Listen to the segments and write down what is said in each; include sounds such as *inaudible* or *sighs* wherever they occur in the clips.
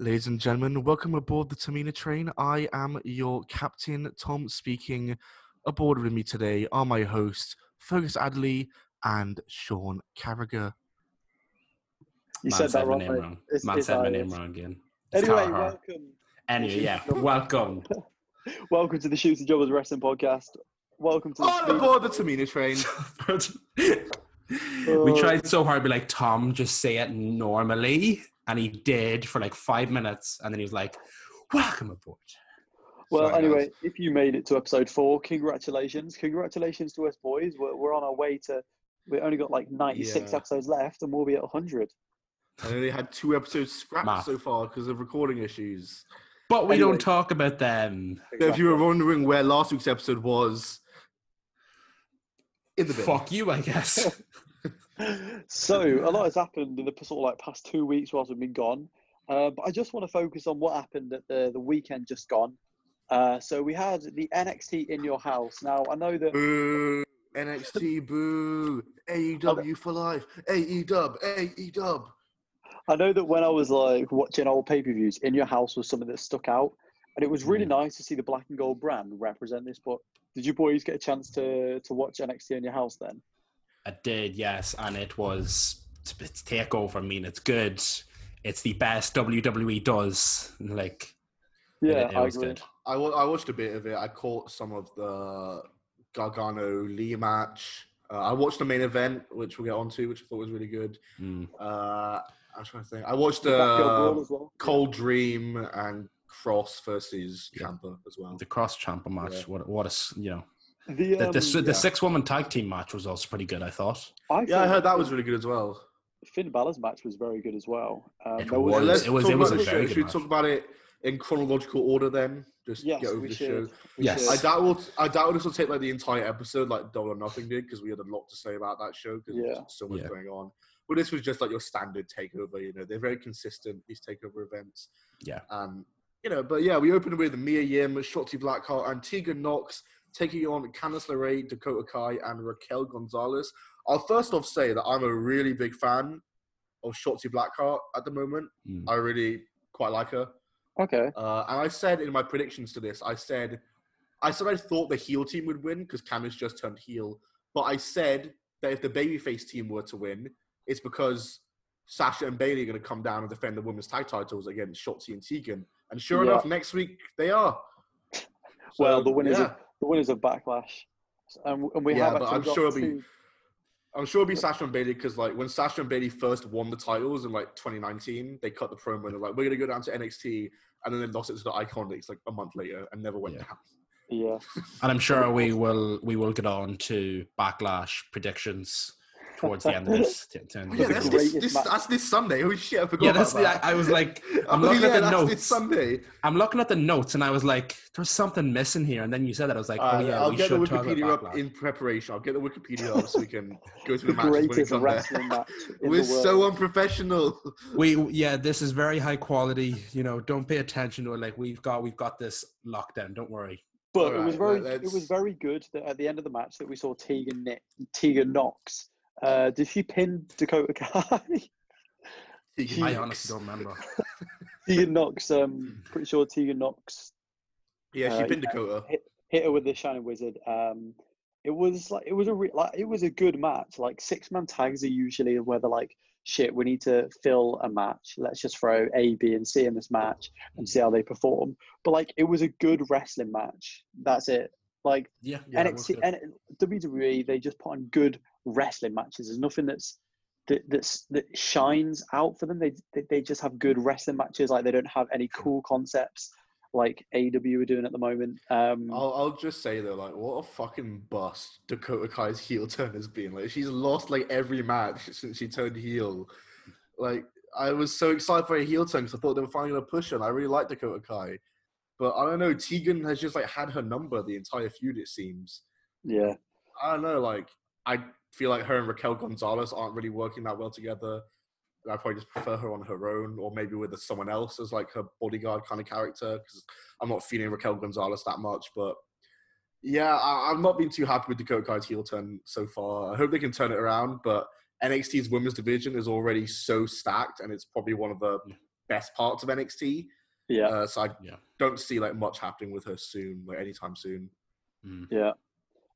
Ladies and gentlemen, welcome aboard the Tamina train. I am your captain, Tom, speaking. Aboard with me today are my hosts, Fergus Adley and Sean Carragher. You Man said that my wrong. wrong. It's- Man it's said my Irish. name wrong again. It's Anyway, Carragher. welcome. Anyway, yeah, welcome. welcome *laughs* to the Shoots and Jobbers Wrestling Podcast. Welcome to the On aboard the Tamina train. *laughs* we Oh. tried so hard to be like, Tom, just say it normally. And he did for like five minutes. And then he was like, welcome aboard. Well, Sorry, anyway, guys. if you made it to episode four, congratulations. Congratulations to us boys. We're, we're on our way to, we only got like 96 Yeah. episodes left and we'll be at 100. I only had two episodes scrapped Math. so far because of recording issues. But we Anyway. don't talk about them. So if you were wondering where last week's episode was, in the bin. Fuck you, I guess. *laughs* so a lot has happened in the sort of like past two weeks whilst we've been gone. Uh, but I just want to focus on what happened at the, the weekend just gone. Uh, so we had the NXT in your house. Now I know that Boo! NXT, boo! AEW for life! AEW, AEW! I know that when I was like watching old pay per views, in your house was something that stuck out, and it was really nice to see the black and gold brand represent this. But did you boys get a chance to to watch NXT in your house then? I did, yes. And it was, it's takeover. I mean, it's good. It's the best WWE does. Like, Yeah, it, I was agree. good. I, I watched a bit of it. I caught some of the Gargano Lee match. Uh, I watched the main event, which we'll get onto, which I thought was really good. Mm. Uh, I'm trying to think. I watched The Black Gold Brawl uh, well. Cole Dream and Kross versus Yeah. Ciampa as well. The cross champion match. Yeah. What, what a, s- you know, The, the, um, the, the yeah. six woman tag team match was also pretty good, I thought. I Yeah, I heard that was really good as well. Finn Balor's match was very good as well. Um, It there was. Well, let's it was- it was a very show. good Should we match. talk about it in chronological order then? Just Yes, get over the should. show. We Yes. should. I doubt we'll, I doubt this will take like the entire episode, like Double or Nothing did, because we had a lot to say about that show because Yeah. there's so much Yeah. going on. But this was just like your standard takeover. You know, they're very consistent these takeover events. Yeah. Um, you know, but yeah, we opened with Mia Yim, Shotzi Blackheart, and Tegan Nox taking on Candice LeRae, Dakota Kai, and Raquel Gonzalez. I'll first off say that I'm a really big fan of Shotzi Blackheart at the moment. Mm. I really quite like her. Okay. Uh, and I said in my predictions to this, I said, I said I thought the heel team would win because Candice just turned heel. But I said that if the babyface team were to win, it's because Sasha and Bayley are going to come down and defend the women's tag titles against Shotzi and Tegan. And sure Yeah. enough, next week they are. well, the winners yeah. of the winners of Backlash, and, and we Yeah, have but I'm sure it'll be- I'm sure it'll be Sasha and Bayley because, like, when Sasha and Bayley first won the titles in like 2019, they cut the promo and they're like, "We're gonna go down to NXT," and then they lost it to the Iconics like a month later and never went Yeah. down. Yeah. *laughs* And I'm sure we will we will get on to backlash predictions towards the end of this. t- t- Oh, *laughs* yeah, the that's this, this, match. that's this Sunday. Holy shit, I forgot. yeah, that's about the, that. I, I was like, I'm *laughs* Oh, looking yeah, at the notes. This Sunday. I'm looking at the notes, and I was like, "There's something missing here." And then you said that, I was like, "Oh Uh, yeah, I'll we get the should talk Wikipedia up in preparation. I'll get the Wikipedia up so we can go through The *laughs* the matches when we greatest come there. wrestling match in We're the so unprofessional. we yeah, this is very high quality. You know, don't pay attention to it. Like we've got we've got this locked down. Don't worry. But it was very, let- it was very good that at the end of the match that we saw Tegan Nick, Tegan Nox. Uh, did she pin Dakota Kai? *laughs* I honestly don't remember. *laughs* Tegan Nox. Um, pretty sure Tegan Nox Yeah, she Uh, pinned. Dakota. hit her with the Shining Wizard. Um, it was like it was a re- like it was a good match. Like six man tags are usually where they're like, shit, we need to fill a match. Let's just throw A, B, and C in this match and see how they perform. But like, it was a good wrestling match. That's it. Like Yeah, Yeah, NXT, WWE, they just put on good wrestling matches. There's nothing that's that that's, that shines out for them. They, they they just have good wrestling matches. Like they don't have any cool concepts like AEW are doing at the moment. Um, I'll, I'll just say though, like, what a fucking bust Dakota Kai's heel turn has been. Like, she's lost like every match since she turned heel. Like, I was so excited for a heel turn because I thought they were finally gonna push her. And I really like Dakota Kai, but I don't know. Tegan has just like had her number the entire feud. It seems. yeah, I don't know. Like, I feel like her and Raquel Gonzalez aren't really working that well together. I probably just prefer her on her own, or maybe with someone else as like her bodyguard kind of character. Because I'm not feeling Raquel Gonzalez that much, but yeah, I, I've not been too happy with Dakota Kai's heel turn so far. I hope they can turn it around, but NXT's women's division is already so stacked, and it's probably one of the best parts of NXT. Yeah, Uh, so I Yeah. don't see like much happening with her soon, like anytime soon. Mm. yeah.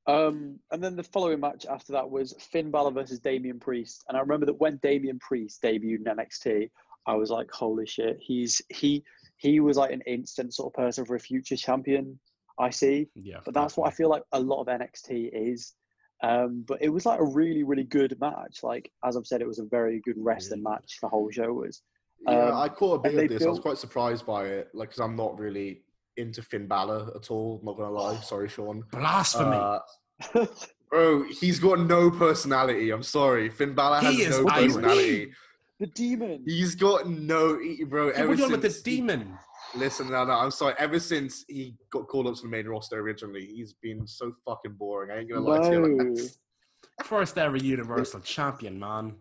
Um, and then the following match after that was Finn Balor versus Damian Priest. And I remember that when Damian Priest debuted in NXT, I was like, holy shit, he's he he was like an instant sort of person for a future champion. I see. Yeah. but that's what I feel like a lot of NXT is. Um, but it was like a really, really good match. Like as I've said, it was a very good wrestling Really match. The whole show was. Yeah, Um, I caught a bit they of this. I was quite surprised by it, like because I'm not really into Finn Balor at all. Not gonna lie, *gasps* sorry, Sean. Blasphemy. Uh, *laughs* bro, he's got no personality. I'm sorry, Finn Balor has He is no Irish. personality. the demon. He's got no, bro. Yeah, ever what are you on with since this he- demon? Listen, no, no, I'm sorry. Ever since he got called up to the main roster originally, he's been so fucking boring. I ain't gonna lie to you. Like, *laughs* First ever Universal Champion, man.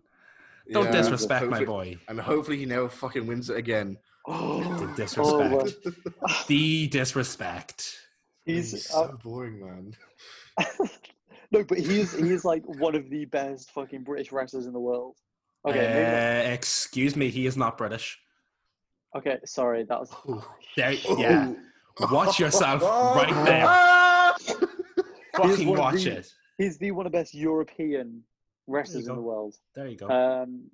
Don't Yeah, disrespect my boy. And hopefully he never fucking wins it again. Oh, the Oh, disrespect. well, *laughs* The disrespect. He's, he's so uh, boring, man. *laughs* no, but he's he's like one of the best fucking British wrestlers in the world. Okay, Uh, excuse me, he is not British. okay, sorry, that was. There, yeah. Watch yourself Oh. *laughs* right there. Fucking watch the- it. He's the one of the best European wrestlers in the world. There you go. Um,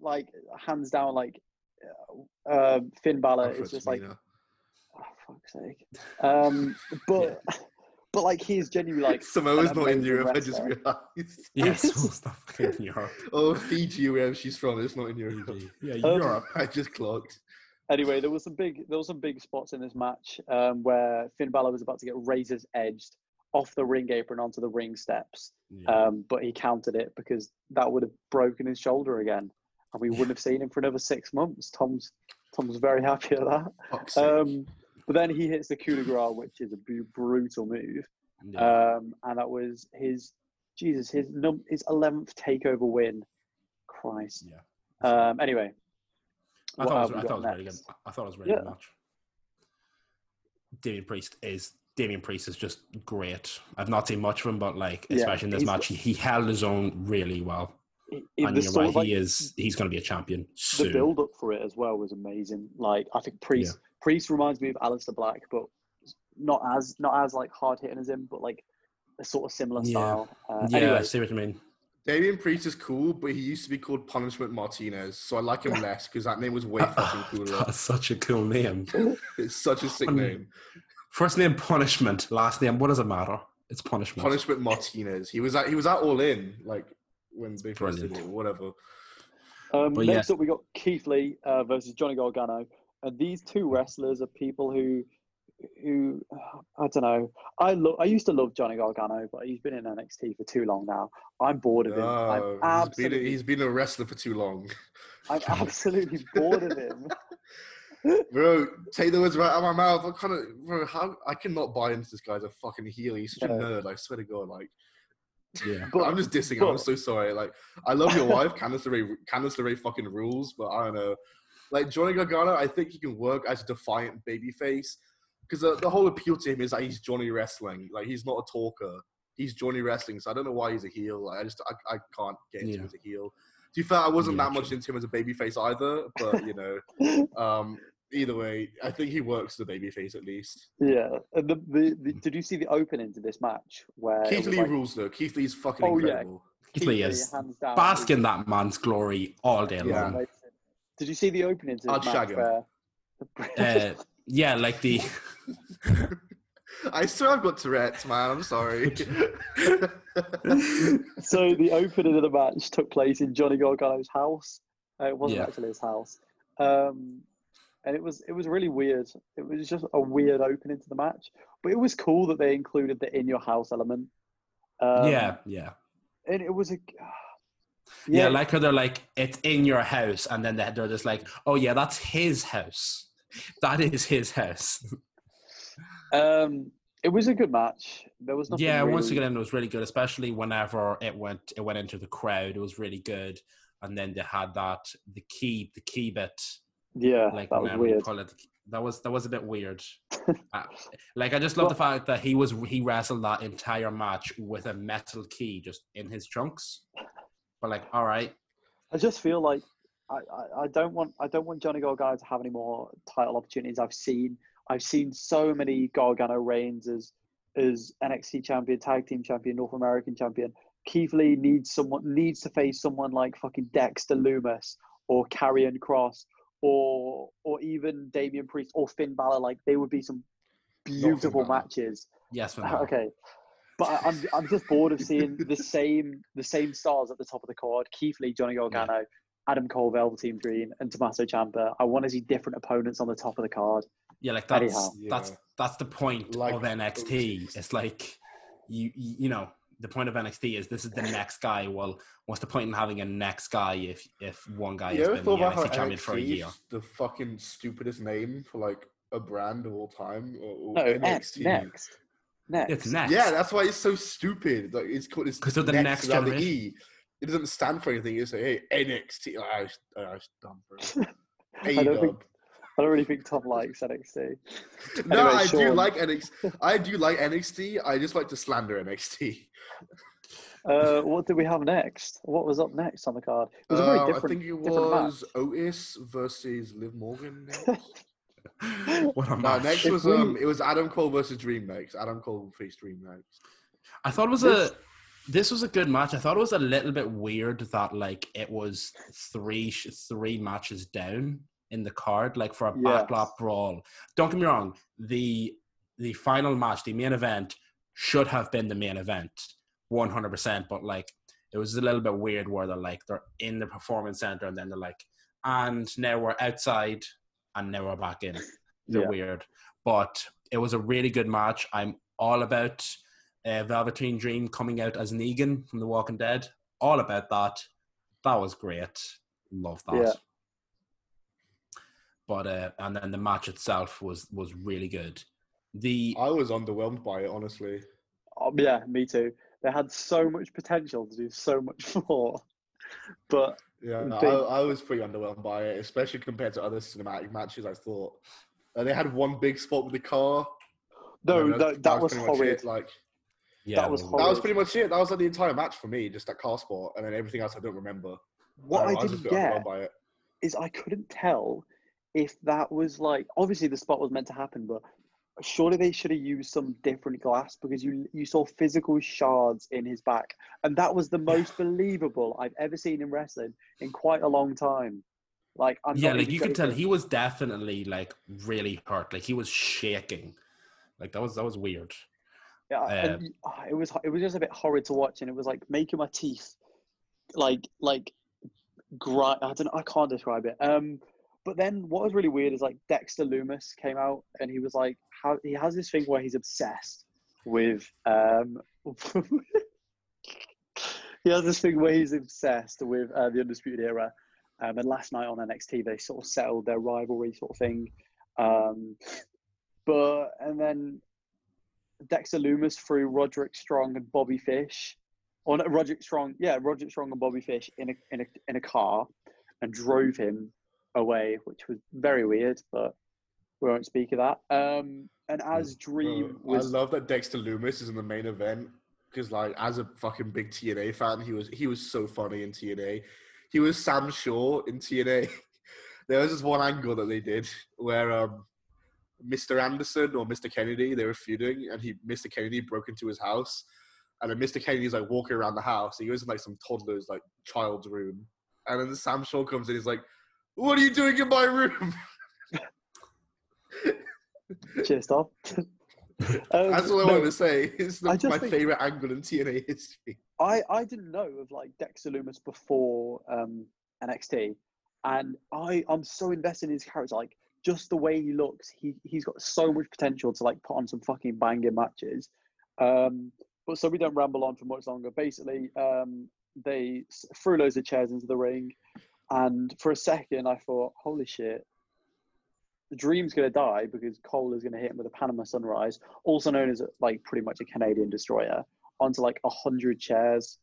like hands down, like uh, uh, Finn Balor is just like Smina. oh, fuck's sake. Um, but *laughs* but like he's genuinely like *laughs* Samoa's an not in amazing Europe. I just realised. yes, it's not fucking in Europe. Oh, Fiji, wherever she's from, it's not in Europe. Yeah, Um, Europe. I just clocked. anyway, there was some big there was some big spots in this match um, where Finn Balor was about to get razors edged off the ring apron onto the ring steps, Yeah. um, but he countered it because that would have broken his shoulder again, and we wouldn't have seen him for another six months. Tom's Tom's very happy at that. Um, but then he hits the coup de grace, which is a brutal move, yeah. um, and that was his Jesus his num- his eleventh takeover win. Christ. yeah. Um, anyway, I thought, have it we was, I thought it was really good. I thought it was really Yeah. good match. Damian Priest is Damian Priest is just great. I've not seen much of him, but like Yeah, especially in this match, he held his own really well. He- he- and the you're right, like, he is he's going to be a champion the build up for it as well was amazing. Like I think Priest Priest reminds me of Aleister Black, but not as not as like hard hitting as him, but like a sort of similar Yeah. style. Uh, yeah, I anyway, see what you mean. Damian Priest is cool, but he used to be called Punishment Martinez, so I like him *laughs* less because that name was way fucking *laughs* cooler. That's such a cool name. *laughs* It's such a sick Pun- name. First name Punishment, last name what does it matter? It's Punishment. Punishment Martinez. He was at he was at All In like when they first did it, or whatever. um, but next yeah. up we got Keith Lee uh, versus Johnny Gargano, and these two wrestlers are people who who I don't know. I love. I used to love Johnny Gargano, but he's been in NXT for too long now. I'm bored of him. I'm No, he's been, a, he's been a wrestler for too long. I'm *laughs* absolutely bored of him. *laughs* Bro, take the words right out of my mouth. I kind of, bro, how I cannot buy into this guy's a fucking heel. He's such a nerd. I swear to God, like, Yeah. *laughs* But- I'm just dissing. him. I'm so sorry. Like, I love your *laughs* wife, Candice LeRae. Candice LeRae fucking rules, but I don't know. Like Johnny Gargano, I think he can work as a defiant babyface because the, the whole appeal to him is that he's Johnny wrestling. Like, he's not a talker. He's Johnny wrestling. So I don't know why he's a heel. Like, I just I, I can't get into him Yeah. as a heel. To be fair, I wasn't Yeah, that much into him as a babyface either. But you know, *laughs* um, either way, I think he works the a babyface at least. Yeah. And the, the, the, did you see the opening to this match where it Keith Lee like, rules though. Keith Lee's fucking Oh, yeah. incredible. Keith Keith Lee Lee, is hands down, bask in that man's glory all day Yeah. long. Did you see the opening to I'd match him. where Uh, *laughs* yeah, like the *laughs* I swear I've got Tourette's, man. I'm sorry. *laughs* so the opening of the match took place in Johnny Gargano's house. Uh, it wasn't Yeah. actually his house, um, and it was it was really weird. It was just a weird opening to the match, but it was cool that they included the in your house element. Um, yeah, yeah, and it was a *sighs* yeah, Like how they're like, it's in your house, and then they're just like, oh yeah, that's his house. *laughs* That is his house. *laughs* um, it was a good match. There was nothing. yeah, once again, it was really good, especially whenever it went it went into the crowd. It was really good, and then they had that the key the key bit yeah, like that was weird. that was that was a bit weird. *laughs* Uh, like I just love the fact that he was he wrestled that entire match with a metal key just in his trunks. But like, all right, I just feel like I, I, I don't want I don't want Johnny Gargano to have any more title opportunities. I've seen I've seen so many Gargano reigns as as NXT champion, tag team champion, North American champion. Keith Lee needs someone needs to face someone like fucking Dexter Lumis or Karrion Kross or or even Damian Priest or Finn Balor. Like they would be some beautiful matches. Yes, for uh, now. Okay. But I- I'm I'm just bored of seeing the *laughs* same the same stars at the top of the card: Keith Lee, Johnny Gargano, Adam Cole, Velveteen Dream, and Tommaso Ciampa. I want to see different opponents on the top of the card. Yeah, like that's Anyhow. that's Yeah. that's the point Like of NXT. It's like you you you know the point of NXT is this is the next guy. Well, what's the point in having a next guy if if one guy you has been the about how NXT champion for a year? the fucking stupidest name for like a brand of all time? Or, or No, NXT. next, next, next. It's next. Yeah, that's why it's so stupid. Like it's called it's 'Cause of the next without the. E. It doesn't stand for anything. You say, hey, NXT. Like, I was, I was dumb. I don't A-dub. think I don't really think Tom likes NXT. No, Anyway, I do like NXT. I do like NXT. I just like to slander NXT. Uh, what did we have next? What was up next on the card? It was a very Uh, different. I think it different match. was Otis versus Liv Morgan. Next. *laughs* what a no, match. next If was we- um, it was Adam Cole versus Dream next. Adam Cole faced Dream next. I thought it was This- a this was a good match. I thought it was a little bit weird that like it was three three matches down in the card, like for a Yes. backlot brawl. Don't get me wrong, the the final match, the main event, should have been the main event, one hundred percent. But like it was a little bit weird where they're like they're in the performance center and then they're like, and now we're outside and now we're back in. *laughs* They're Yeah. weird, but it was a really good match. I'm all about uh, Velveteen Dream coming out as Negan from The Walking Dead. All about that. That was great. Love that. Yeah. But uh, and then the match itself was was really good. The I was underwhelmed by it, honestly. Oh, yeah, me too. They had so much potential to do so much *laughs* more, but Yeah, no, Big- I, I was pretty underwhelmed by it, especially compared to other cinematic matches. I thought uh, they had one big spot with the car. no, and no, that, was pretty much horrid. it, Like yeah, that was well, that was pretty much it. That was like the entire match for me, just that car spot, and then everything else I don't remember. What don't I didn't just a bit get underwhelmed by it. is I couldn't tell if that was like obviously the spot was meant to happen, but surely they should have used some different glass because you you saw physical shards in his back, and that was the most *laughs* believable I've ever seen in wrestling in quite a long time. Like I'm yeah, like you could tell he was definitely like really hurt. Like he was shaking. Like that was that was weird. Yeah, Uh, and ah, it was it was just a bit horrid to watch, and it was like making my teeth like like grind. I don't know. I can't describe it. Um, but then what was really weird is like Dexter Lumis came out, and he was like, how he has this thing where he's obsessed with um. *laughs* he has this thing where he's obsessed with uh, the Undisputed Era, um, and last night on NXT they sort of settled their rivalry sort of thing, um, but and then Dexter Lumis threw Roderick Strong and Bobby Fish, on Roderick Strong, yeah, Roderick Strong and Bobby Fish in a in a in a car, and drove him away, which was very weird, but we won't speak of that. Um, and as Dream Bro, was, I love that Dexter Lumis is in the main event because, like, as a fucking big TNA fan, he was he was so funny in TNA. He was Sam Shaw in TNA. *laughs* there was this one angle that they did where um, Mr. Anderson or Mr. Kennedy they were feuding, and he Mr. Kennedy broke into his house, and then Mr. Kennedy's like walking around the house. He goes in like some toddler's like child's room, and then Sam Shaw comes in. He's like, "What are you doing in my room?" cheers, Tom. *laughs* Um, That's all I no, wanted to say. It's the, my think- favorite angle in TNA history. I, I didn't know of like Dexter Lumis before um, NXT, and I I'm so invested in his character. Like just the way he looks, he he's got so much potential to like put on some fucking banging matches. Um, but so we don't ramble on for much longer. Basically, um, they threw loads of chairs into the ring, and for a second I thought, holy shit. The Dream's gonna die because Cole is gonna hit him with a Panama Sunrise, also known as like pretty much a Canadian destroyer onto like a hundred chairs,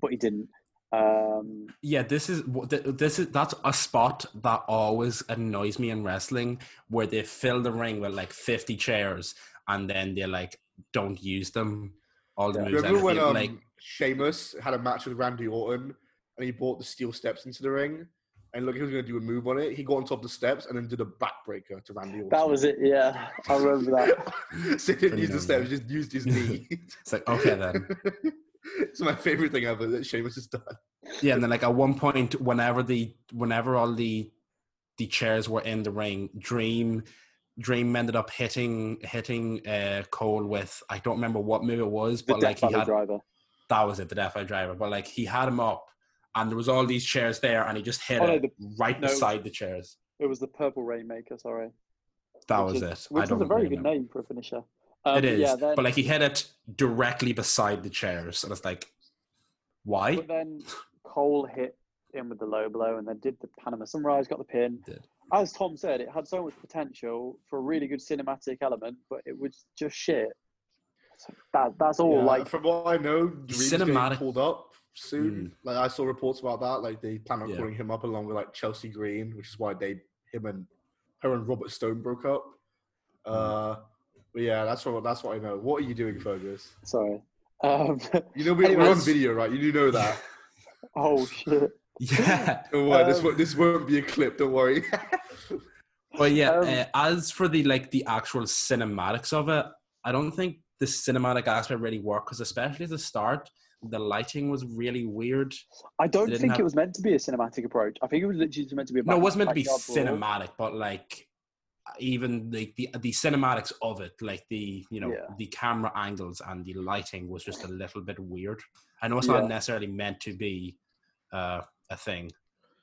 but he didn't. Um, Yeah, this is what this is. That's a spot that always annoys me in wrestling, where they fill the ring with like fifty chairs, and then they like don't use them. All the Yeah. moves, Remember when it, um, like Sheamus had a match with Randy Orton and he brought the steel steps into the ring? and look, he was going to do a move on it. He got on top of the steps and then did a backbreaker to Randy Orton. That was it. Yeah, I remember that. *laughs* so he didn't use the steps, just used his knee. *laughs* It's like okay then. *laughs* it's my favorite thing ever that Sheamus has done. Yeah, and then like at one point, whenever the whenever all the the chairs were in the ring, Dream Dream ended up hitting hitting uh, Cole with I don't remember what move it was, The but like he Valley had driver. that was it, the Death Eye Driver. But like he had him up, and there was all these chairs there, and he just hit Oh, no, it the- right no. beside the chairs. It was the Purple Rainmaker. Sorry. That which was is- it. Which I don't was a very really good know. name for a finisher. Um, it is, Yeah, then, but like he hit it directly beside the chairs, and it's like, why? but then Cole hit him with the low blow and then did the Panama Sunrise, got the pin. Did. As Tom said, it had so much potential for a really good cinematic element, but it was just shit. That, that's all. Yeah, Like, from what I know, Dream's cinematic- getting pulled up soon. Like I saw reports about that. Like they plan on Yeah. calling him up along with like Chelsea Green, which is why they him and her and Robert Stone broke up. Uh, but yeah, that's what that's what I know. What are you doing, Fergus? sorry. Um, *laughs* You know we, we're on video, right? You do know that. *laughs* oh shit. *laughs* yeah, Don't worry, this Um, won't, this won't be a clip. Don't worry. But yeah, Um, uh, as for the like the actual cinematics of it, I don't think the cinematic aspect really worked because especially at the start, the lighting was really weird. I don't think have- it was meant to be a cinematic approach. I think it was literally meant to be a No, it wasn't meant to be cinematic, but like even like the the cinematics of it, like the you know Yeah. the camera angles and the lighting was just a little bit weird. I know it's Yeah. not necessarily meant to be uh, a thing,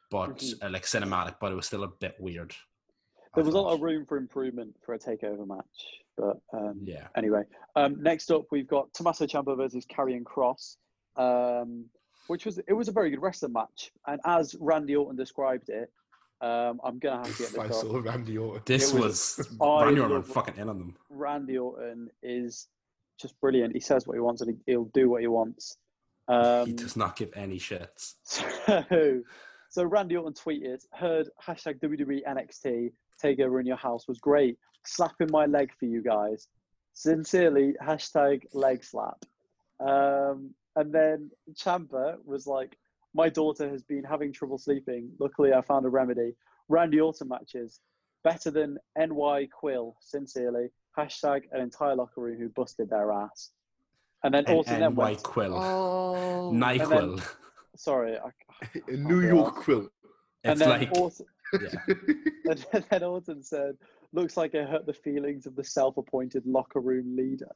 but Mhm. uh, like cinematic, but it was still a bit weird. I There was a lot of room for improvement for a takeover match, but um, Yeah. Anyway, um, next up we've got Tommaso Ciampa versus Karrion Kross, um, which was it was a very good wrestling match, and as Randy Orton described it, um, I'm gonna have to get I this saw. Randy Orton. This It was, was- I *laughs* Randy Orton fucking in on them. Randy Orton is just brilliant. He says what he wants and he, he'll do what he wants. Um, he does not give any shits. so, *laughs* so Randy Orton tweeted, heard hashtag WWE NXT takeover in your house was great. Slapping my leg for you guys. Sincerely, hashtag leg slap. Um, and then Ciampa was like, my daughter has been having trouble sleeping. Luckily, I found a remedy. Randy Orton matches better than NyQuil. Sincerely, hashtag an entire locker room who busted their ass. And then And, Orton and then White went. Quill. Oh, NyQuil. Sorry, I, a New York quilt. It's *laughs* *laughs* and then like, Orton, yeah. and then Orton said, "Looks like it hurt the feelings of the self-appointed locker room leader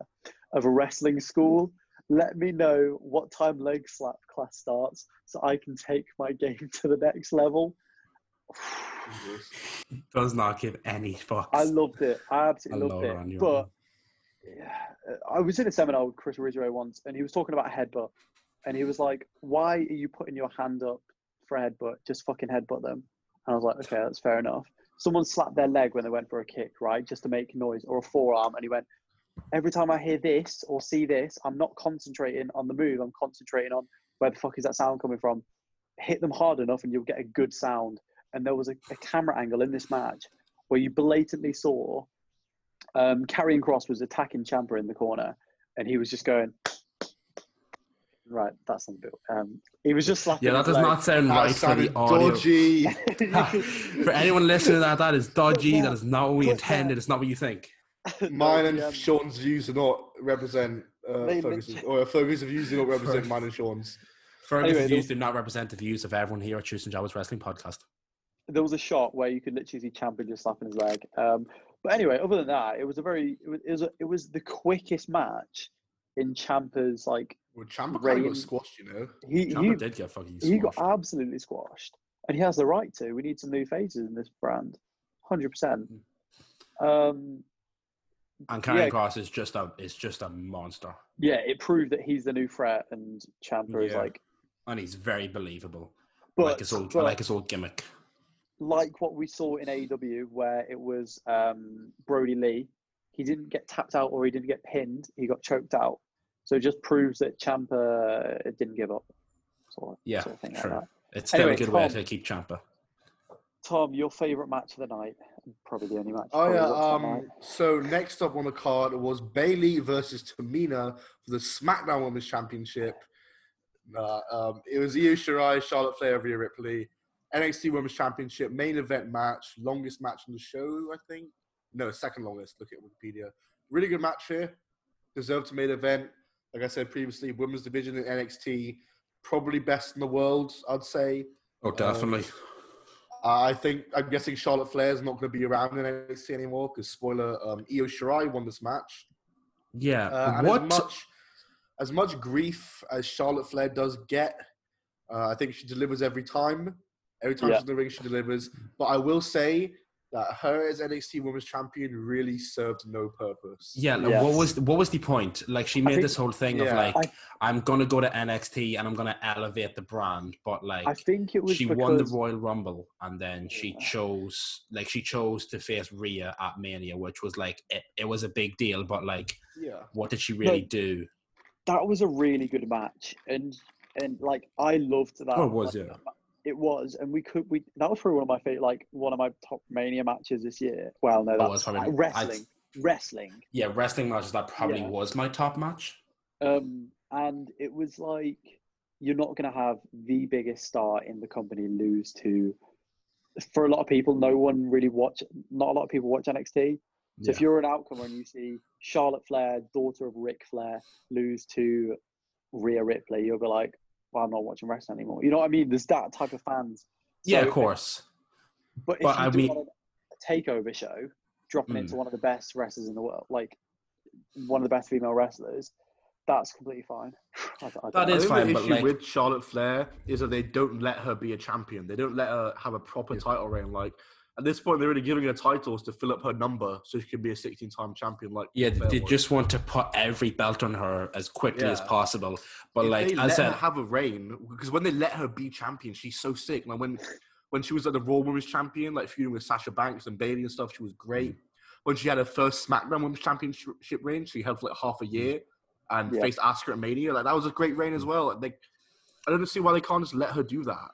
of a wrestling school. Let me know what time leg slap class starts so I can take my game to the next level." *laughs* does not give any fucks. I loved it. I absolutely I loved love it. Randy But yeah, I was in a seminar with Chris Rizzo once, and he was talking about headbutt, and he was like, "Why are you putting your hand up for a headbutt? Just fucking headbutt them." And I was like, "Okay, that's fair enough." Someone slapped their leg when they went for a kick, right, just to make noise, or a forearm, and he went. Every time I hear this or see this, I'm not concentrating on the move. I'm concentrating on where the fuck is that sound coming from. Hit them hard enough, and you'll get a good sound. And there was a, a camera angle in this match where you blatantly saw um, Karrion Kross was attacking Ciampa in the corner, and he was just going. Right, that's on bill. Um, he was just slapping. yeah, that does leg. not sound That right for the sounded audio. dodgy. *laughs* for anyone listening to that, that is dodgy. that- That is not what we *laughs* intended. It's not what you think. *laughs* No, Mine and the, um, Sean's views do not represent uh, They Fergus's, literally- or Fergus's views do not *laughs* represent mine and Sean's. Fergus's Anyway, views do not represent the views of everyone here at Shoots and Jobbers Wrestling Podcast. there was a shot where you could literally see Ciampa just slapping his leg. Um, but anyway, other than that, it was a very it was it was, a, it was the quickest match in Ciampa's like Well, Ciampa kind of Reign- got squashed, you know. he Ciampa he, did get fucking he got absolutely squashed, and he has the right to. We need some new faces in this brand, hundred percent. Um, And Karrion yeah. Kross is just a is just a monster, yeah, it proved that he's the new threat, and Ciampa is like. and he's very believable. But, like his old, I like his old gimmick. like what we saw in AEW, where it was um, Brodie Lee, he didn't get tapped out or he didn't get pinned; he got choked out. So it just proves that Ciampa didn't give up. Sort of, Yeah, sort of thing sure. like that. It's still Anyway, a good way to keep Ciampa. Tom, your favorite match of the night? Probably the only match. Oh yeah. Um. So next up on the card was Bayley versus Tamina for the SmackDown Women's Championship. Uh, um, it was Io Shirai, Charlotte Flair, Rhea Ripley, NXT Women's Championship main event match, longest match in the show, I think. No, second longest. Look at Wikipedia. Really good match here. Deserved to main event. Like I said previously, women's division in NXT, probably best in the world, I'd say. Oh, definitely. Uh, I think I'm guessing Charlotte Flair is not going to be around in NXT anymore because spoiler, um, Io Shirai won this match. yeah. Uh, and what? As much, as much grief as Charlotte Flair does get, uh, I think she delivers every time. Every time Yeah. she's in the ring, she delivers. But I will say that her as NXT Women's Champion really served no purpose. yeah, like, Yes. what was what was the point? Like she made think- this whole thing of like I- I'm gonna go to NXT and I'm gonna elevate the brand, but like I think it was she because won the Royal Rumble and then she Yeah. chose like she chose to face Rhea at Mania, which was like it, it was a big deal, but like Yeah. what did she really do? that was a really good match, and and like I loved that. Oh, it was, like, yeah. It was, and we could we that was probably one of my favorite, like one of my top Mania matches this year. Well, no, That was probably- wrestling, wrestling. Yeah, wrestling matches that probably Yeah. was my top match. Um, and it was like you're not going to have the biggest star in the company lose to. For a lot of people, no one really watch. Not a lot of people watch NXT. So if you're an outcomer and you see Charlotte Flair, daughter of Ric Flair, lose to Rhea Ripley, you'll be like, "Well, I'm not watching wrestling anymore." You know what I mean? There's that type of fans. yeah, of course. But if But you I do mean- want a takeover show, dropping Mm. into one of the best wrestlers in the world, like one of the best female wrestlers, that's completely fine. *laughs* I, I don't That know. I is think fine, the but, issue like- with Charlotte Flair is that they don't let her be a champion. They don't let her have a proper title reign. Like at this point, they're really giving her titles to fill up her number so she can be a 16-time champion. Like Yeah, Flair they was. just want to put every belt on her as quickly as possible. But if like they as let I said, her have a reign, because when they let her be champion, she's so sick. Like when when she was like the Raw Women's Champion, like feuding with Sasha Banks and Bayley and stuff, she was great. Mm. When she had her first SmackDown Women's Championship reign, she held for like half a mm. year and Yeah. faced Asuka at Mania. Like that was a great reign as mm. well. Like I don't see why they can't just let her do that.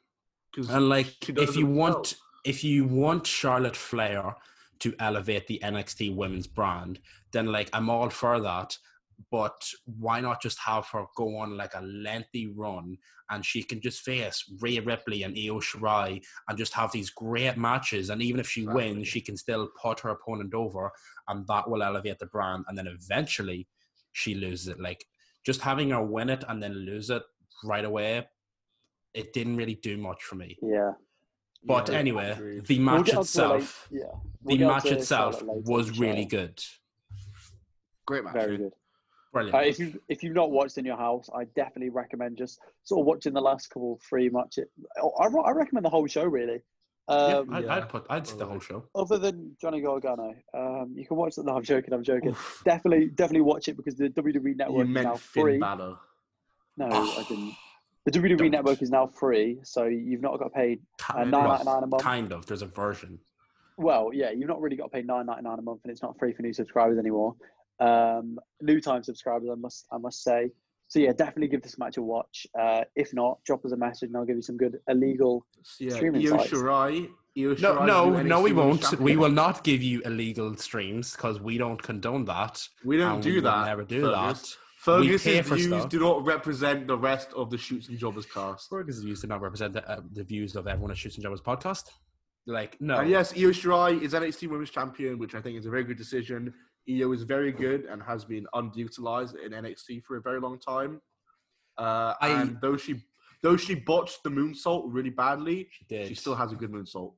Because and like if you herself. want if you want Charlotte Flair to elevate the NXT women's brand, then like I'm all for that. But why not just have her go on like a lengthy run and she can just face Rhea Ripley and Io Shirai and just have these great matches and even if she Exactly. wins, she can still put her opponent over and that will elevate the brand and then eventually she loses it. Like just having her win it and then lose it right away, it didn't really do much for me. Yeah. But Yeah, anyway, agreed. the We'll match get onto it later. itself, Yeah. the We'll get match itself Charlotte later in was really show. good. great match. Very good. Brilliant. Uh, if you if you've not watched in your house, I definitely recommend just sort of watching the last couple three matches. I, I recommend the whole show really. yeah, Um, I'd, yeah. I'd put, I'd see the whole show. Other than Johnny Gargano, um, you can watch it. No, I'm joking. I'm joking. Oof. Definitely, definitely watch it because the WWE You network is now Finn free. Balor. No, I didn't. *sighs* The WWE Don't. network is now free, so you've not got to pay. Kind, nine well, ninety nine a month. kind of. There's a version. Well, yeah, you've not really got to pay nine ninety nine a month, and it's not free for new subscribers anymore. Um, new time subscribers, I must, I must say. So yeah, definitely give this match a watch. Uh, if not, drop us a message, and I'll give you some good illegal. Yeah, Streaming Io sites. Shirai. Io No, Shirai's no, no, we won't. Champion. We will not give you illegal streams because we don't condone that. We don't and do we will that. Never do Fergus. that. We pay Fergus's for views stuff. do not represent the rest of the Shoots and Jobbers cast. Fergus views do not represent the, uh, the views of everyone at Shoots and Jobbers podcast. Like, no. And yes, Io Shirai is NXT Women's Champion, which I think is a very good decision. Io is very good and has been underutilized in NXT for a very long time. Uh, I- and though she though she botched the moonsault really badly, She did. she still has a good moonsault.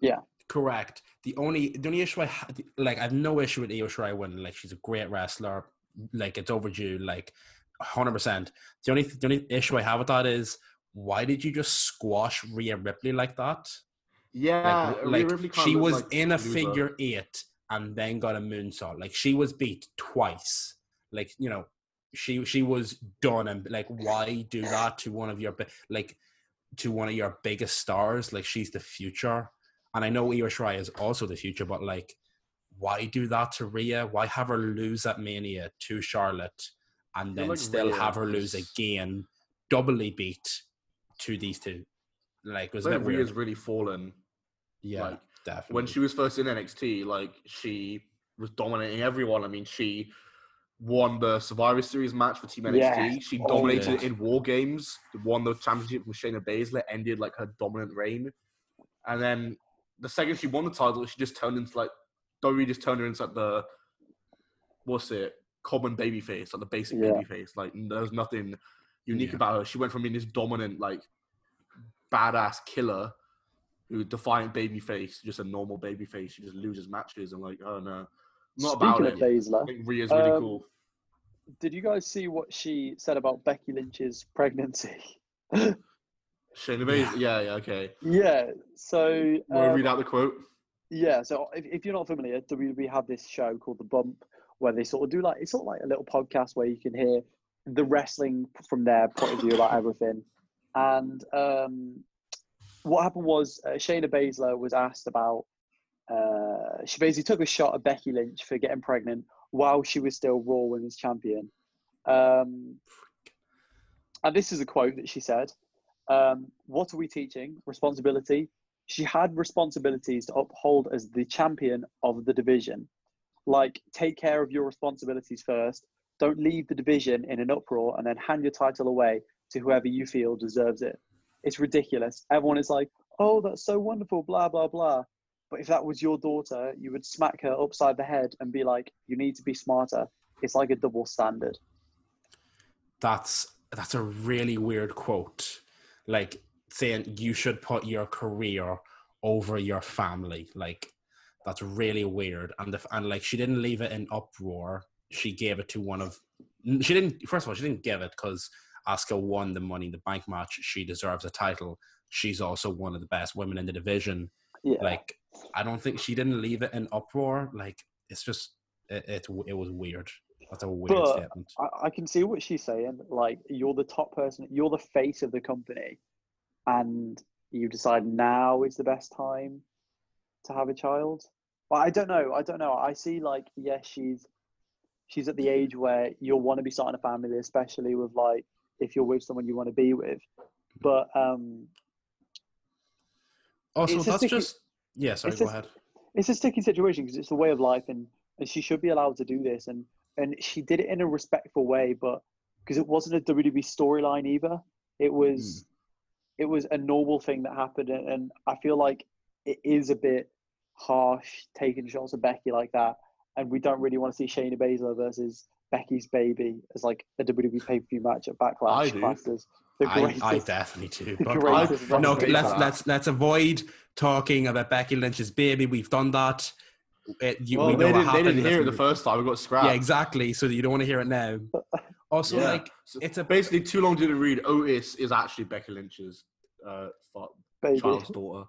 Yeah. Correct. The only the only issue I ha- like I have no issue with Io Shirai winning. Like she's a great wrestler. Like it's overdue. Like hundred percent. The only the only issue I have with that is why did you just squash Rhea Ripley like that? Yeah, Like, like, she was like in a loser. figure eight and then got a moonsault. Like she was beat twice. Like you know, she she was done. And like, why do that to one of your like to one of your biggest stars? Like she's the future, and I know Io Shirai is also the future, but like, why do that to Rhea? Why have her lose at Mania to Charlotte, and then like still Rhea have her lose is- again, doubly beat to these two? Like, it was Like bit weird. Rhea's really fallen. Yeah, like, definitely. when she was first in NXT, like she was dominating everyone. I mean, she won the Survivor Series match for Team NXT. Yeah. She Oh, dominated yeah. in War Games, won the championship with Shayna Baszler, ended like her dominant reign. And then the second she won the title, she just turned into like WWE just turned her into like the what's it common baby face, like the basic Yeah. baby face. Like there's nothing unique Yeah. about her. She went from being this dominant like badass killer who defiant baby face, just a normal baby face. She just loses matches and like oh no, not about Speaking it. of Baszler, I think Rhea's really um, cool. did you guys see what she said about Becky Lynch's pregnancy? *laughs* Shayna Baszler, yeah, yeah, okay. yeah. So Want to um, read out the quote? Yeah, so if, if you're not familiar, WWE have this show called The Bump where they sort of do like it's sort of like a little podcast where you can hear the wrestling from their point of view about *laughs* everything. And um, what happened was uh, Shayna Baszler was asked about. Uh, she basically took a shot at Becky Lynch for getting pregnant while she was still Raw Women's Champion. Um, and this is a quote that she said: um, "What are we teaching? Responsibility, she had responsibilities to uphold as the champion of the division. Like, take care of your responsibilities first. Don't leave the division in an uproar and then hand your title away to whoever you feel deserves it. It's ridiculous. Everyone is like, oh, that's so wonderful, blah, blah, blah. But if that was your daughter, you would smack her upside the head and be like, you need to be smarter. It's like a double standard. That's that's a really weird quote. Like saying you should put your career over your family. Like that's really weird. And the, and like she didn't leave it in uproar. She gave it to one of. She didn't. First of all, she didn't give it because Asuka won the Money in the Bank match. She deserves a title. She's also one of the best women in the division. Yeah. Like I don't think she didn't leave it in uproar. Like it's just it it, it was weird. That's a weird But- statement. I, I can see what she's saying. Like, you're the top person, you're the face of the company, and you decide now is the best time to have a child. But I don't know. I don't know. I see, like, yes, she's she's at the age where you'll want to be starting a family, especially with like if you're with someone you want to be with. But um, Also, that's sticky- just yeah. Sorry, go just- ahead. it's a sticky situation because it's the way of life, and and she should be allowed to do this, and and she did it in a respectful way, but because it wasn't a WWE storyline either, it was it was a normal thing that happened, and, and I feel like it is a bit harsh taking shots at Becky like that, and we don't really want to see Shayna Baszler versus Becky's baby as like a WWE pay per view match at Backlash. I do. classed as the I. I definitely do. But greatest I- no, let's let's let's avoid talking about Becky Lynch's baby. We've done that. It, you, well, we know they what didn't, they didn't hear it the first time. We got scrapped. Yeah, exactly. So you don't want to hear it now. *laughs* Also, Yeah. like So it's a basically too long didn't read. Otis is actually Becky Lynch's uh, baby. child's daughter.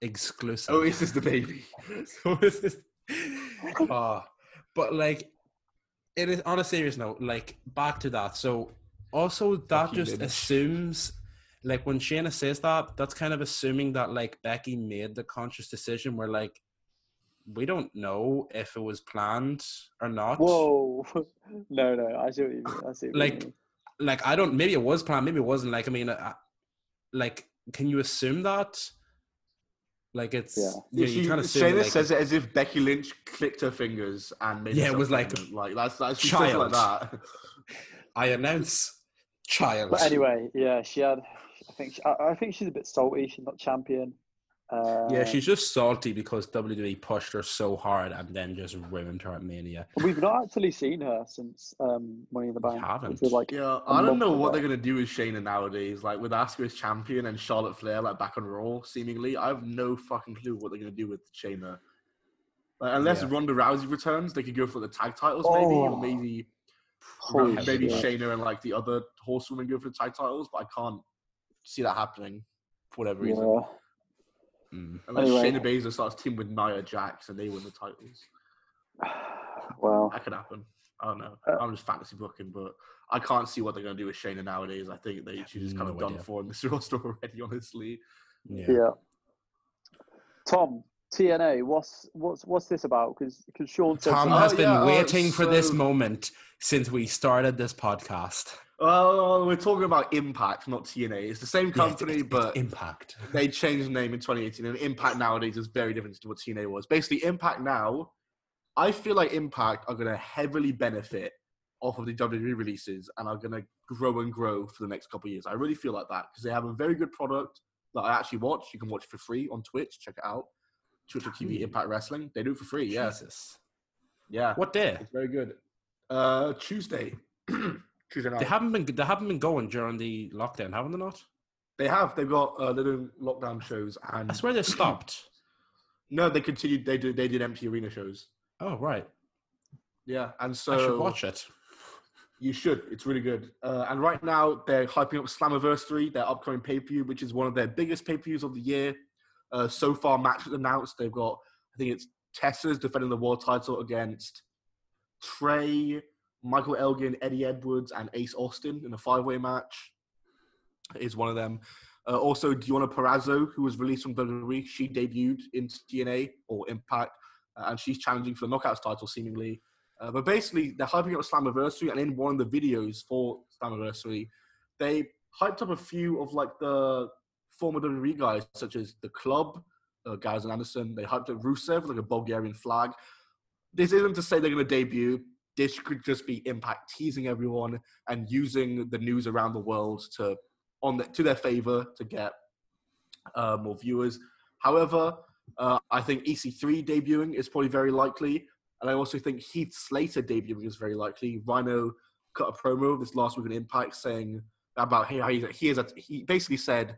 exclusive. Otis is the baby. *laughs* so this is *laughs* Ah, but like it is on a serious note like back to that so also that Becky just Lynch. assumes like when Shayna says that that's kind of assuming that like Becky made the conscious decision where like we don't know if it was planned or not Whoa, *laughs* no, no, I see what you mean. I see. What Like, you mean. like I don't maybe it was planned maybe it wasn't like I mean uh, like can you assume that like it's Yeah. yeah, She- you kind of assume Shayna like, says it as if Becky Lynch clicked her fingers and made Yeah, it was like, like that's that's she says like that. I announce child But anyway, yeah, she had. I think she, I, I think she's a bit salty. She's not champion. Uh, Yeah, she's just salty because WWE pushed her so hard and then just ruined her at Mania. We've not actually seen her since um, Money in the We Bank. haven't. Like, Yeah, I don't know what they're gonna do with Shayna nowadays. Like with Asuka as champion and Charlotte Flair like back on Raw, seemingly. I have no fucking clue what they're gonna do with Shayna. Like, unless Yeah. Ronda Rousey returns, they could go for the tag titles maybe, or Oh, maybe holy maybe shit. Shayna and like the other horsewomen go for the tag titles. But I can't see that happening for whatever reason. Yeah. Mm. Unless Anyway. Shayna Baszler starts teaming with Nia Jax and they win the titles. *sighs* Well, That could happen. I don't know. Uh, I'm just fantasy booking, but I can't see what they're going to do with Shayna nowadays. I think they she's just kind no of done for in this *laughs* roster already, honestly. Yeah. yeah. Tom, TNA, what's what's what's this about? Because because Sean said Tom something- has Oh, been yeah, waiting oh, for this moment since we started this podcast. Well, we're talking about Impact, not TNA. It's the same Yeah, it's- company, it's- it's but Impact. they changed the name in 2018, and Impact nowadays is very different to what TNA was. Basically, Impact now, I feel like Impact are going to heavily benefit off of the WWE releases and are going to grow and grow for the next couple of years. I really feel like that because they have a very good product. that I actually watch. You can watch for free on Twitch. Check it out. Twitch TV Impact Wrestling. They do it for free. Yeah, Jesus. yeah. What day? It's very good. Uh, Tuesday. *clears throat* Tuesday night. They haven't been they haven't been going during the lockdown, haven't they not? They have. They've got. Uh, they're doing lockdown shows, and I swear they stopped. *clears throat* no, they continued. They did. They did empty arena shows. Oh right. Yeah, and so I should watch it. You should. It's really good. Uh, and right now, they're hyping up Slammiversary, their upcoming pay per view, which is one of their biggest pay per views of the year. Uh, so far, matches announced. They've got, I think it's Tessa's defending the world title against Trey, Michael Elgin, Eddie Edwards, and Ace Austin in a five way match. Is one of them. Uh, also, Deonna Purrazzo, who was released from WWE, she debuted in TNA or Impact, uh, and she's challenging for the Knockouts title, seemingly. Uh, but basically, they're hyping up Slammiversary, and in one of the videos for Slammiversary, they hyped up a few of like the former WWE guys, such as the Club, uh, Guys and Anderson. They hyped up Rusev, like a Bulgarian flag. This isn't to say they're going to debut. This could just be Impact teasing everyone and using the news around the world to on the, to their favor to get uh, more viewers. However, uh, I think EC3 debuting is probably very likely. And I also think Heath Slater debuting is very likely. Rhino cut a promo this last week in Impact saying about hey, he, he is a, he basically said,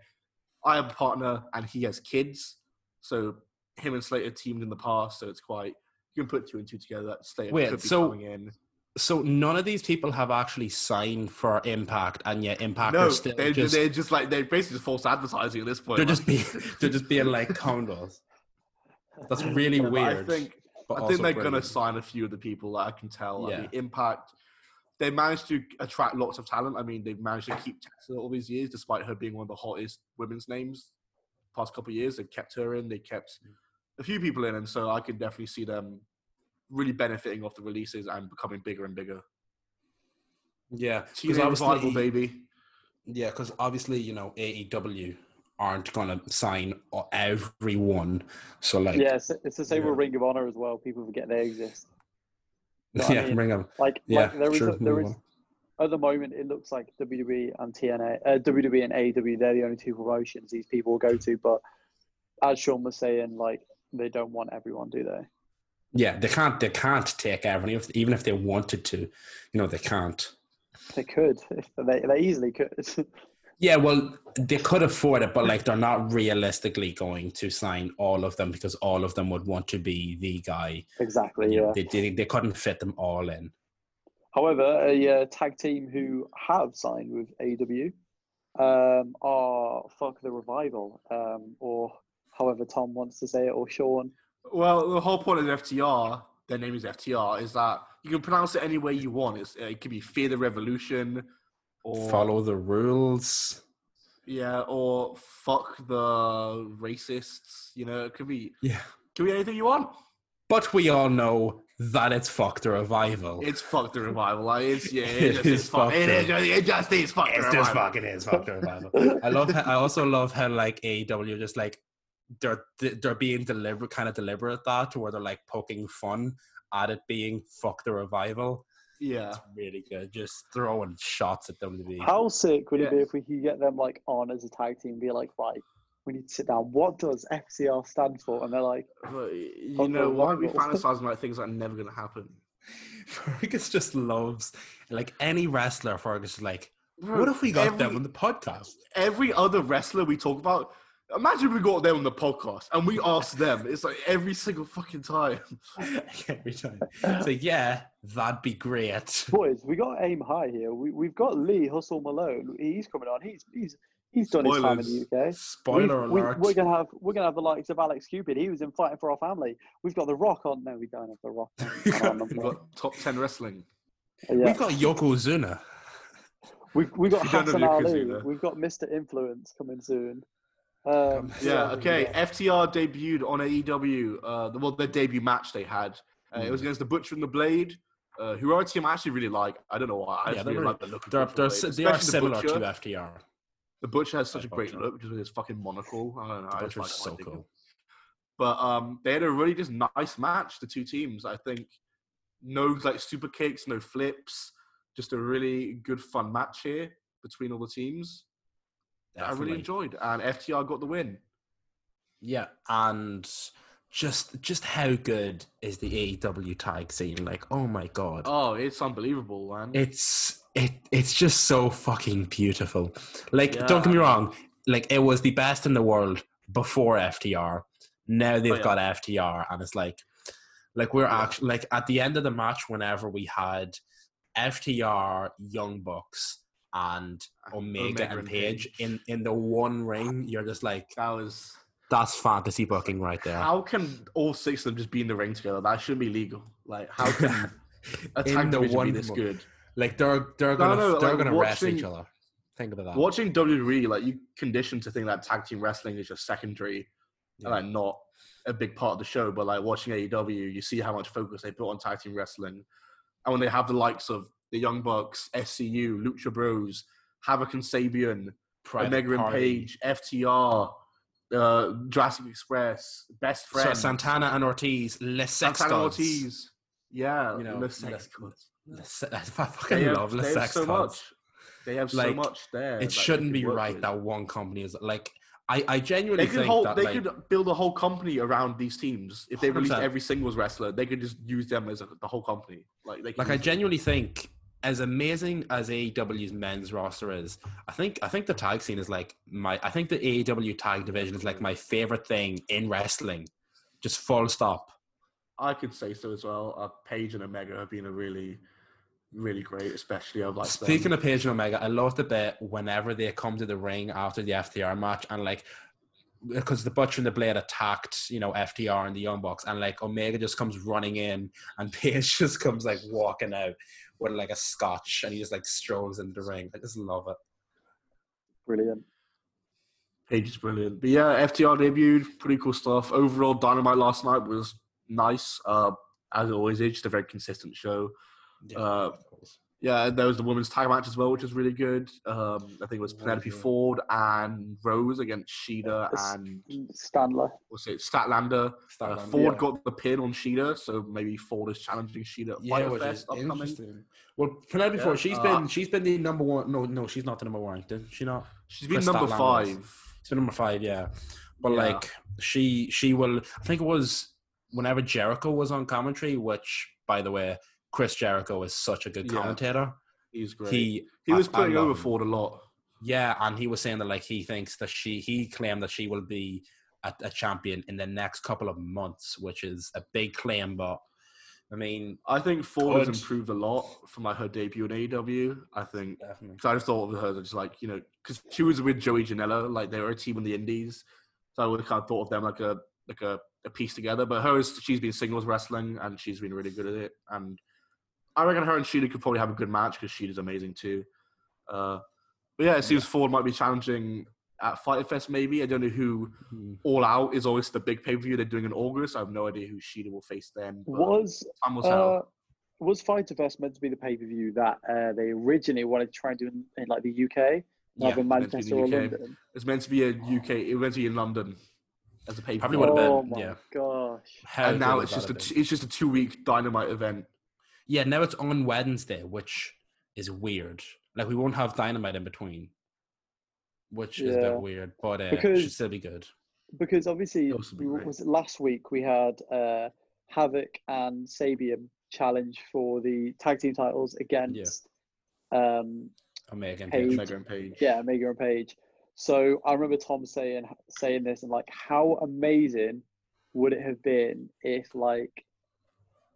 I have a partner and he has kids. So him and Slater teamed in the past, so it's quite you can put two and two together. That Slater Wait, could be so- coming in. So none of these people have actually signed for Impact, and yet Impact No, are still they're just, they're just like they're basically just false advertising at this point. they're Like, just being they're just being like *laughs* condos. That's really I weird. think but I think they're going to sign a few of the people that I can tell. I Yeah. mean, Impact, they managed to attract lots of talent. I mean, they've managed to keep Tessa all these years, despite her being one of the hottest women's names. Past couple of years, they've kept her in. They kept a few people in, and so I could definitely see them really benefiting off the releases and becoming bigger and bigger. Yeah, because TNA revival, obviously, baby. yeah, because obviously, you know, AEW aren't gonna sign everyone. So like, yeah, it's, it's the same Yeah. with Ring of Honor as well. People forget they exist. You know what I yeah, mean? bring them. Like, Yeah, like there is sure, a, there is at the moment it looks like WWE and TNA, uh, WWE and AEW, they're the only two promotions these people will go to. But as Sean was saying, like they don't want everyone, do they? Yeah, they can't. They can't take everyone, if, even if they wanted to. You know, they can't. They could. *laughs* They they easily could. *laughs* Yeah, well, they could afford it, but like they're not realistically going to sign all of them because all of them would want to be the guy. exactly. You know, Yeah. they, they they couldn't fit them all in. However, a uh, tag team who have signed with AW um, are Fuck the Revival, um, or however Tom wants to say it, or Sean. Well, the whole point of FTR, their name is FTR, is that you can pronounce it any way you want. It's, it could be Fear the Revolution, or Follow the rules. Yeah, or fuck the racists. You know, it could be Yeah, could be anything you want. but we all know that it's fuck the revival. It's fuck the revival. Like, it's yeah, It *laughs* it, just is is fuck. fuck It, just- it just is fuck It's just fucking is fuck the revival. I love. How, I also love how like AEW just like they're they're being deliberate, kind of deliberate at that, to where they're like poking fun at it being fuck the revival. Yeah, It's really good. Just throwing shots at WWE. How sick would it be if we could get them like on as a tag team? and Be like, right, we need to sit down. What does FTR stand for? And they're like, but you Fuck know, the why are we revival. *laughs* fantasizing about things that are never gonna happen? *laughs* Fergus just loves like any wrestler. Fergus is like, Bro, what if we got every, them on the podcast? Every other wrestler we talk about, imagine we got them on the podcast and we asked them. It's like every single fucking time. *laughs* Every time. So yeah, that'd be great. boys, we got to aim high here. We we've got Lee Hustle Malone. He's coming on. He's he's he's done his time in the UK. Spoiler We've- alert. We, are gonna have we're gonna have the likes of Alex Cupid. He was in Fighting for Our Family. We've got The Rock on. No, we don't have The Rock. On, *laughs* on our We've got top ten wrestling. yeah. We've got Yokozuna. We've we got We Hassan Ali. Yokozuna. We've got Mr. Influence coming soon. Um, Yeah, okay. yeah. FTR debuted on AEW. Uh, the, well, their debut match they had. Uh, It was Hmm. against the Butcher and the Blade, uh, who are a team I actually really like. I don't know why. I Yeah, they're really really- like the look They're, Butcher they're, and the Blade, they are especially the similar Butcher. to FTR. The Butcher has such a great Butcher. look just with his fucking monocle. I don't know. The I just Butcher's like so watching him. cool. But um, they had a really just nice match. The two teams, I think, no like super kicks, no flips, just a really good fun match here between all the teams. I really enjoyed, and FTR got the win. Yeah, and just just how good is the AEW tag scene? Like, oh my god, Oh, it's unbelievable, man. it's it it's just so fucking beautiful. Like, don't get me wrong, like it was the best in the world before FTR. Now they've Oh, yeah. got FTR, and it's like, like we're Yeah. actually like at the end of the match, whenever we had FTR, Young Bucks, and ah, Omega, Omega and and Page in in the one ring, you're just like, that was. that's fantasy booking right there. How can all six of them just be in the ring together? That shouldn't be legal. Like, how can *laughs* a tag division one be this good? Like they're they're gonna no, they're like, gonna wrestle each other. Think about that. Watching WWE, like you conditioned to think that tag team wrestling is just secondary Yeah. and like not a big part of the show. But like watching AEW, you see how much focus they put on tag team wrestling, and when they have the likes of the Young Bucks, SCU, Lucha Bros, Havoc and Sabian, Private Omega and Page, FTR, uh, Jurassic Express, Best So Friends, Santana and Ortiz, Les Sex Santana Gods. Ortiz. Yeah, You know, the Sex Les- Gods. *laughs* Les- I fucking They have, love Les Sex so Gods. much. They have Like, so much there. It shouldn't be right with. that one company is like. I, I genuinely They could think that they like, could build a whole company around these teams. If they release 100%. every singles wrestler, they could just use them as a, the whole company. Like like I use them. genuinely think as amazing as AEW's men's roster is, I think I think the tag scene is like my I think the AEW tag division is like my favorite thing in wrestling. Just full stop. I could say so as well. Uh, Page and Omega have been a really, really great, especially of like Speaking them. of Page and Omega, I love the bit whenever they come to the ring after the FTR match and like because the Butcher and the Blade attacked, you know, FTR and the Young Bucks, and like Omega just comes running in, and *laughs* Page just comes like walking out with like a scotch, and he just like strolls into the ring. I just love it. Brilliant. Page is brilliant. But yeah, FTR debuted, pretty cool stuff. Overall, Dynamite last night was nice. Uh, as always it's just a very consistent show. Uh, Yeah, there was the women's tag match as well, which was really good. Um, I think it was Penelope it? Ford and Rose against Shida and Statlander. what's it, Statlander. Uh, Ford yeah. got the pin on Shida, so maybe Ford is challenging Shida at Yeah, which is upcoming. interesting. Well, Penelope Yeah, Ford, she's uh, been she's been the number one. No, no, she's not the number one. Did she not? She's been Chris number Statlander five. She's been number five, yeah. But Yeah. like she she will. I think it was whenever Jericho was on commentary. Which, by the way, Chris Jericho is such a good Yeah. commentator. He's great. He He was putting over. Ford a lot. Yeah, and he was saying that like he thinks that she he claimed that she will be a, a champion in the next couple of months, which is a big claim. But I mean, I think Ford has improved a lot from like her debut in AEW. I think because I just thought of her as just like you know because she was with Joey Janela, like they were a team in the Indies, so I would have kind of thought of them like a like a, a piece together. But hers, she's been singles wrestling and she's been really good at it. And I reckon her and Shida could probably have a good match because Shida's amazing too. Uh, but yeah, it seems Ford might be challenging at Fyter Fest. Maybe I don't know who. Hmm. All Out is always the big pay per view they're doing in August. I have no idea who Shida will face then. Was time will tell. uh, was Fyter Fest meant to be the pay per view that uh, they originally wanted to try and do in, in like the UK, Yeah, either meant to be Manchester or UK. London? It's meant to be a UK. It was meant to be in London as a pay per Probably view. would've been, Oh my yeah. gosh! How And now it's just that a have t- been? it's just a two week dynamite event. Yeah. Now it's on Wednesday, which is weird. Like we won't have dynamite in between, which is a bit weird, but uh, it Because- should still be good. Because obviously, That was we, was it last week we had uh, Havoc and Sabian challenge for the tag team titles against um, Omega and Page. Page. Omega and Page. yeah Omega and Page. So I remember Tom saying saying this and like how amazing would it have been if like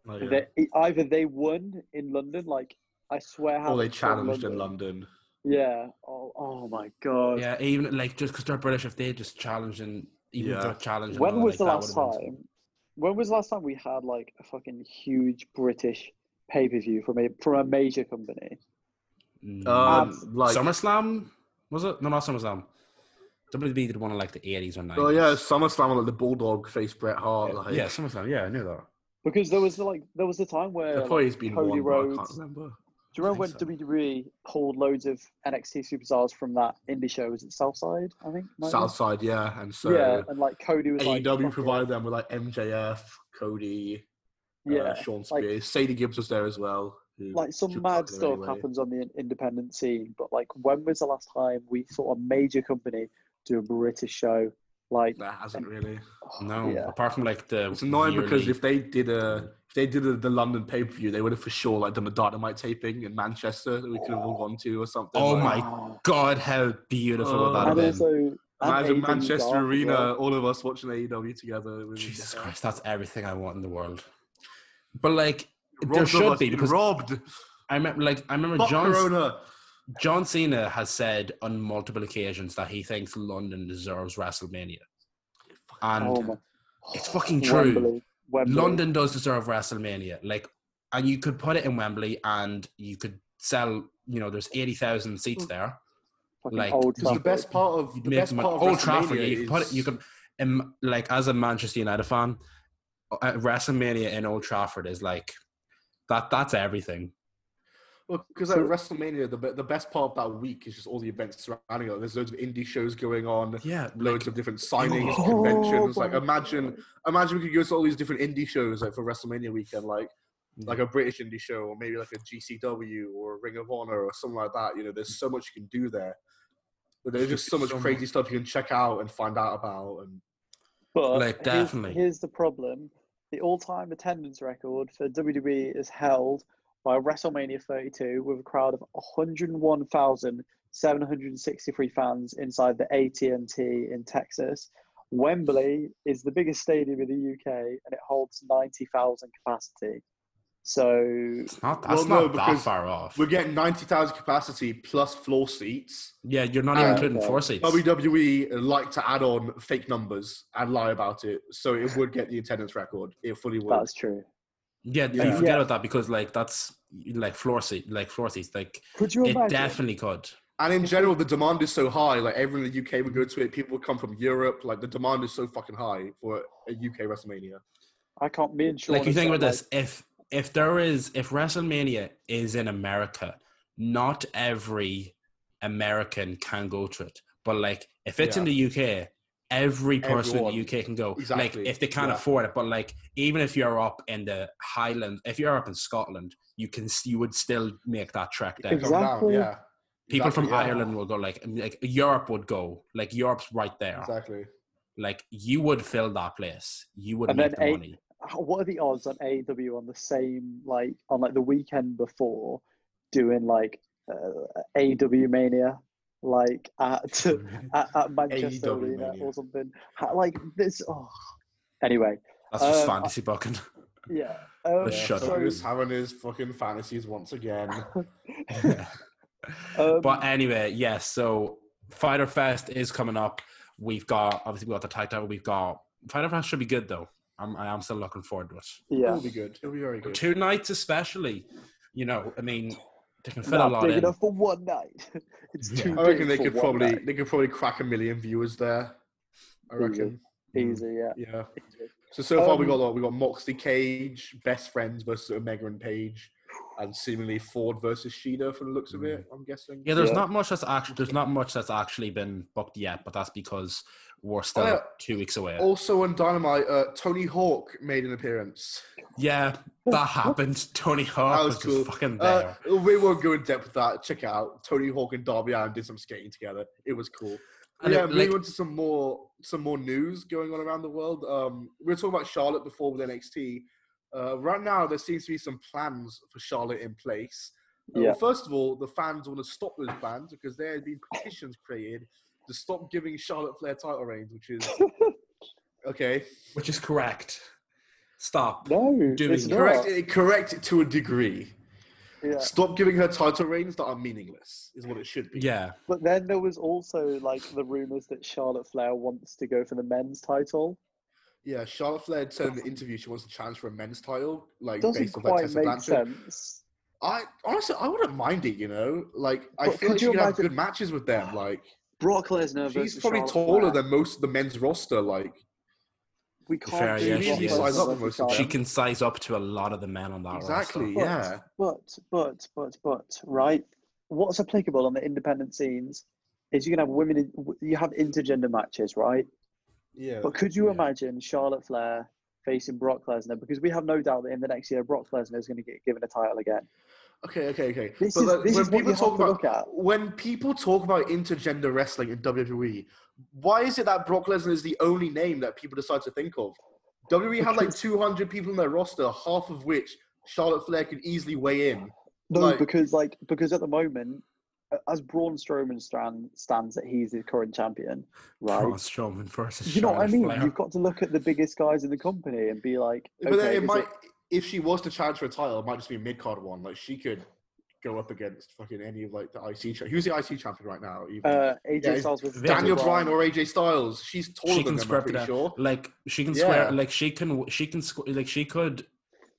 Oh, yeah. they, either they won in London, like I swear, Or they challenged in London. Yeah. Oh, oh my god. Yeah, even like just because they're British, if they just challenge and even if Yeah. they're challenging, When other, was like, the last would've been- time? When was the last time we had like a fucking huge British pay per view from a from a major company? Mm, Um, like SummerSlam was it? No, not SummerSlam. WB did one in like the eighties or nineties. oh yeah, SummerSlam like the Bulldog face Bret Hart. Like, yeah, SummerSlam. Yeah, I knew that. Because there was the, like there was the time where like, has been Cody one, but I can't remember. do you remember when so. WWE pulled loads of NXT superstars from that indie show? Was it Southside? I think. Southside, yeah, and so yeah, and like Cody was like AEW fucking- provided them with like MJF, Cody, Yeah, uh, Sean like- Spears, Sadie Gibbs was there as well. like some mad stuff anyway. happens on the independent scene, but like when was the last time we saw a major company do a British show? Like, That hasn't really. No, yeah. apart from like the. It's annoying because if they did a if they did a, the London pay per view, they would have for sure like done a dynamite taping in Manchester that we could have all gone to or something. Oh like, my God, how beautiful Oh. would that have been? Imagine AEW Manchester Dark Arena, well. all of us watching AEW together. It would Jesus Christ, that's everything I want in the world. But like, Robbed there should be because robbed. I remember, like, I remember Fuck John Corona. John Cena has said on multiple occasions that he thinks London deserves WrestleMania, and Oh it's fucking true. Wembley. Wembley. London does deserve WrestleMania. Like, and you could put it in Wembley, and you could sell. You know, there's eighty thousand seats there. Fucking like, Because the best part of the best part of Old Trafford. WrestleMania You could put it. is- You could, um, like, as a Manchester United fan, uh, WrestleMania in Old Trafford is like that. That's everything. Well, because at WrestleMania, the the best part of that week is just all the events surrounding it. There's loads of indie shows going on, Yeah, loads of different signings, Oh conventions. Like imagine, God. imagine we could go to all these different indie shows like for WrestleMania weekend, like like a British indie show, or maybe like a GCW or a Ring of Honor or something like that. You know, there's so much you can do there. But there's just so much So crazy much. stuff you can check out and find out about. And But Like, here's- definitely. Here's, the problem: the all-time attendance record for WWE is held by WrestleMania 32 with a crowd of 101,763 fans inside the AT&T in Texas. Wembley is the biggest stadium in the UK and it holds 90,000 capacity. So It's not. That's Well, no, not that far off. we're getting ninety thousand capacity plus floor seats. Yeah, you're not even uh, including okay. four seats. WWE like to add on fake numbers and lie about it, so it would get the attendance record. It fully would. that's true. Yeah, Yeah. you forget Yeah. about that because like that's like floor seat, like floor seats. Like Could you it imagine? definitely could. And in general, the demand is so high. Like everyone in the UK would go to it. People would come from Europe. Like the demand is so fucking high for a UK WrestleMania. I can't. Me and Sean. like you think said, about this: if if there is if WrestleMania is in America, not every American can go to it. But like if it's in the UK, every person in the UK can go. Exactly, Like if they can't yeah. afford it, but like even if you're up in the Highlands, if you're up in Scotland, you can you would still make that trek down. Exactly. Down, yeah. People from yeah. Ireland will go like like Europe would go like Europe's right there. Exactly. Like you would fill that place. You would And make the eight- money. what are the odds on AEW on the same like on like the weekend before doing like uh, AEW Mania like at *laughs* at, at Manchester AEW Arena Mania. or something like this oh anyway That's just um, fantasy booking. *laughs* yeah um, But Yeah, shut so he's having his fucking fantasies once again. *laughs* um, but anyway, yes. so Fyter Fest is coming up. We've got obviously we got the tag title. We've got Fyter Fest should be good though. I'm I am still looking forward to it. yeah It'll be good. It'll be very good. Two nights especially. You know, I mean, they can fit a not lot big in. enough for one night *laughs* it's Yeah. too I reckon big they could probably night. they could probably crack a million viewers there. I reckon. easy yeah Yeah. easy. So so far we Um, got what we got Moxley Cage, best friends versus Omega and Page, and seemingly Ford versus Shida from the looks of it. I'm guessing. Yeah, there's Yeah. not much that's actually there's not much that's actually been booked yet, but that's because we're still Oh, yeah. two weeks away. Also on Dynamite, uh, Tony Hawk made an appearance. Yeah, that happened. Tony Hawk That was, was just cool. fucking there. Uh, we won't go in depth with that. Check it out. Tony Hawk and Darby Allin did some skating together. It was cool. And yeah, it, moving like- on to some more some more news going on around the world. Um, we were talking about Charlotte before with NXT. Uh, right now, there seems to be some plans for Charlotte in place. Uh, Yeah. First of all, the fans want to stop those plans because there have been petitions created to stop giving Charlotte Flair title reigns, which is *laughs* okay. which is correct. Stop. no Doing it's it. not. Correct, it- correct it to a degree. yeah Stop giving her title reigns that are meaningless. Is what it should be. Yeah, But then there was also like the rumors that Charlotte Flair wants to go for the men's title. Yeah, Charlotte Flair said in the interview she wants to challenge for a men's title, like Doesn't based on that quite Tessa make Blanchard. sense. I honestly, I wouldn't mind it. You know, like I But feel like she you could have good matches with them. Like Brock Lesnar she's versus probably Charlotte taller Flair. than most of the men's roster. Like we can't Fair, yeah, Brock she Lesnar. Size up most she can size up to a lot of the men on that exactly, roster. Exactly. Yeah, But but but but right, what's applicable on the independent scenes is you can have women. In, you have intergender matches, right? Yeah. But could you Yeah. imagine Charlotte Flair facing Brock Lesnar because we have no doubt that in the next year Brock Lesnar is going to get given a title again. Okay, okay, okay. This but is- like, this when is people talk about when people talk about intergender wrestling in WWE, why is it that Brock Lesnar is the only name that people decide to think of? WWE have like 200 people in their roster, half of which Charlotte Flair could easily weigh in. No, Like- because like because at the moment, as Braun Strowman stand, stands that he's the current champion, right? Braun Strowman versus you know what I mean? Flair. You've got to look at the biggest guys in the company and be like, But then okay, it is might, if she was to challenge for a title, it might just be a mid card one. Like she could go up against fucking any of like the IC. Cha- Who's the IC champion right now? Even? uh, AJ Yeah, Styles with Daniel Bryan. Bryan or AJ Styles. She's taller she than can them. I'm script it pretty sure. Like she can Yeah. swear. Like she can. She can. squ- Like she could.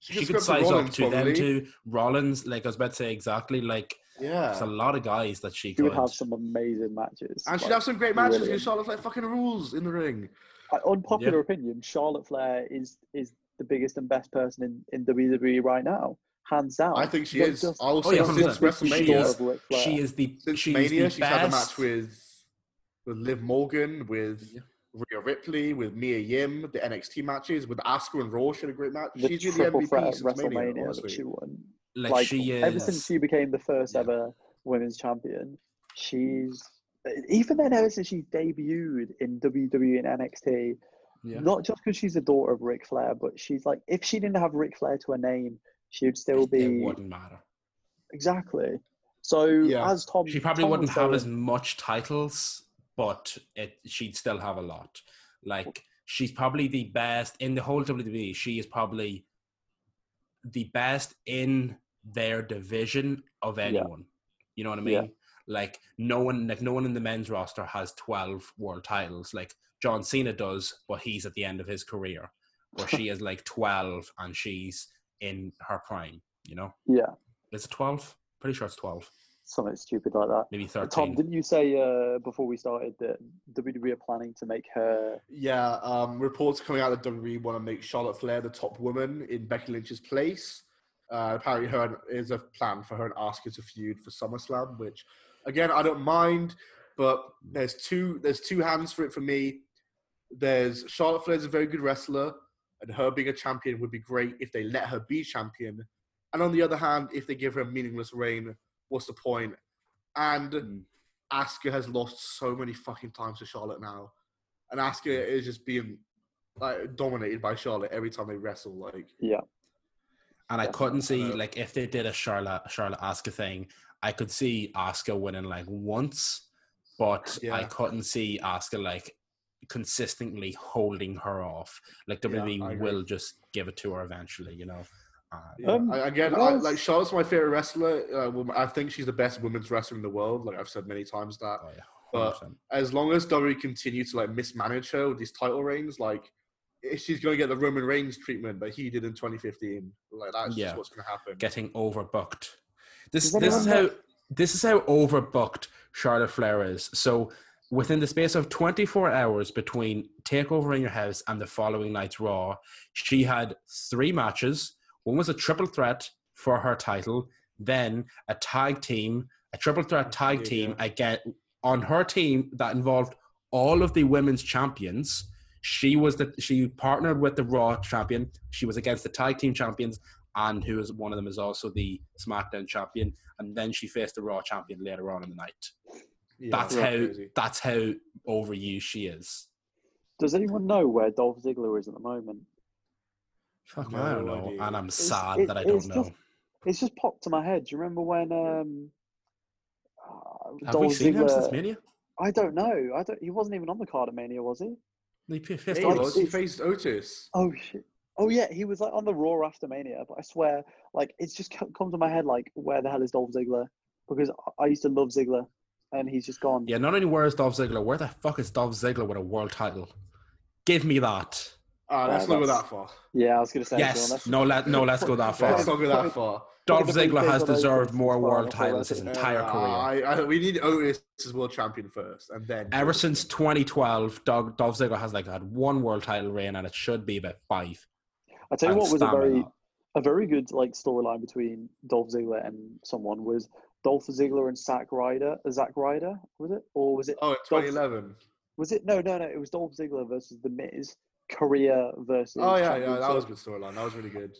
She, She, could size Rollins, up to them probably. to Rollins. Like I was about to say exactly. Like Yeah. there's a lot of guys that she She could. would have some amazing matches. And she'd have some great matches because Charlotte's like fucking rules in the ring. uh, unpopular opinion, Charlotte Flair is is the biggest and best person in, in WWE right now, hands down. I think she Not is. just- I will Oh, say yeah, since 100%. WrestleMania, She is- of Ric Flair. She the. since she's Mania, the she's had a match with with Liv Morgan, with Yeah. Rhea Ripley, with Mia Yim, the NXT matches, with Asuka and Raw. She had a great match. the she's been the threat MVP at since Mania, WrestleMania that honestly. she won. Like, Like, she is. ever since she became the first Yeah. ever women's champion, she's mm. even then ever since she debuted in WWE and NXT. Yeah. Not just because she's the daughter of Ric Flair, but she's like if she didn't have Ric Flair to her name, she would still It be wouldn't matter. exactly. So Yeah. as Tom, She probably Tom wouldn't have as much titles, but it she'd still have a lot. Like she's probably the best in the whole WWE. She is probably the best in their division of Yeah. anyone. You know what I mean? Yeah. Like no one, like no one in the men's roster has twelve world titles. Like John Cena does, but he's at the end of his career. Where she is like twelve and she's in her prime. You know, *laughs* Yeah, is it twelve? Pretty sure it's twelve, something stupid like that. maybe 13. Tom, didn't you say uh, before we started that WWE are planning to make her? Yeah, um, reports coming out that WWE want to make Charlotte Flair the top woman in Becky Lynch's place. Uh, apparently, her is a plan for her and Asuka to feud for SummerSlam, which, again, I don't mind. But there's two there's two hands for it for me. There's Charlotte Flair's a very good wrestler, and her being a champion would be great if they let her be champion. And on the other hand, if they give her a meaningless reign, what's the point? And Mm. Asuka has lost so many fucking times to Charlotte now, and Asuka is just being like dominated by Charlotte every time they wrestle. Like, Yeah, And I Yeah. couldn't see know. like if they did a Charlotte Charlotte Asuka thing, I could see Asuka winning like once, but I couldn't see Asuka like consistently holding her off. Like Yeah, WWE I agree. will just give it to her eventually, you know. Uh, yeah. Um, I, again, I, like Charlotte's my favorite wrestler. Uh, I think she's the best women's wrestler in the world. Like I've said many times that. oh yeah, But As long as WWE continue to like mismanage her with these title reigns, like i- she's going to get the Roman Reigns treatment that he did in 2015. Like that's Yeah. just what's going to happen. getting overbooked. This Does this is anyone how this is how overbooked Charlotte Flair is. So within the space of 24 hours between Takeover in Your House and the following night's Raw, she had three matches. One was a triple threat for her title, then a tag team, a triple threat tag Yeah. team again on her team that involved all of the women's champions. She was the she partnered with the Raw champion. She was against the tag team champions, and who is one of them is also the SmackDown champion. And then she faced the Raw champion later on in the night. Yeah, that's how crazy. that's how overused she is. does anyone know where Dolph Ziggler is at the moment? Fuck, No I don't know, idea. and I'm It's- sad it- that I don't know. just- It's just popped to my head. Do you remember when um, uh, Have Dolph we seen him since Mania? I don't know. I don't. He wasn't even on the card at Mania, was he? He faced Yeah, he Otis. was. He faced Otis. Oh shit. Oh yeah, he was like on the Raw after Mania. But I swear, like it's just co- come to my head, like where the hell is Dolph Ziggler? Because I- I used to love Ziggler, and he's just gone. Yeah, not only where is Dolph Ziggler, where the fuck is Dolph Ziggler with a world title? Give me that. Ah, let's Uh, not go that far. Yeah, I was gonna say. Yes. let's- No, let no, let's go that *laughs* far. Let's not go that far. Dolph Ziggler has deserved more world titles his wrestling. entire Uh, career. I, I, we need Otis as world champion first, and then Ever since 2012, Dolph, Dolph Ziggler has like had one world title reign, and it should be about five. I tell you I'll what was a very that. a very good like storyline between Dolph Ziggler and someone was Dolph Ziggler and Zack Ryder. uh, Zack Ryder was it, or was it? oh, in Dolph- 2011. Was it? No, no, no. It was Dolph Ziggler versus The Miz Korea versus. Oh yeah, yeah, that Championship. was a good storyline. That was really good.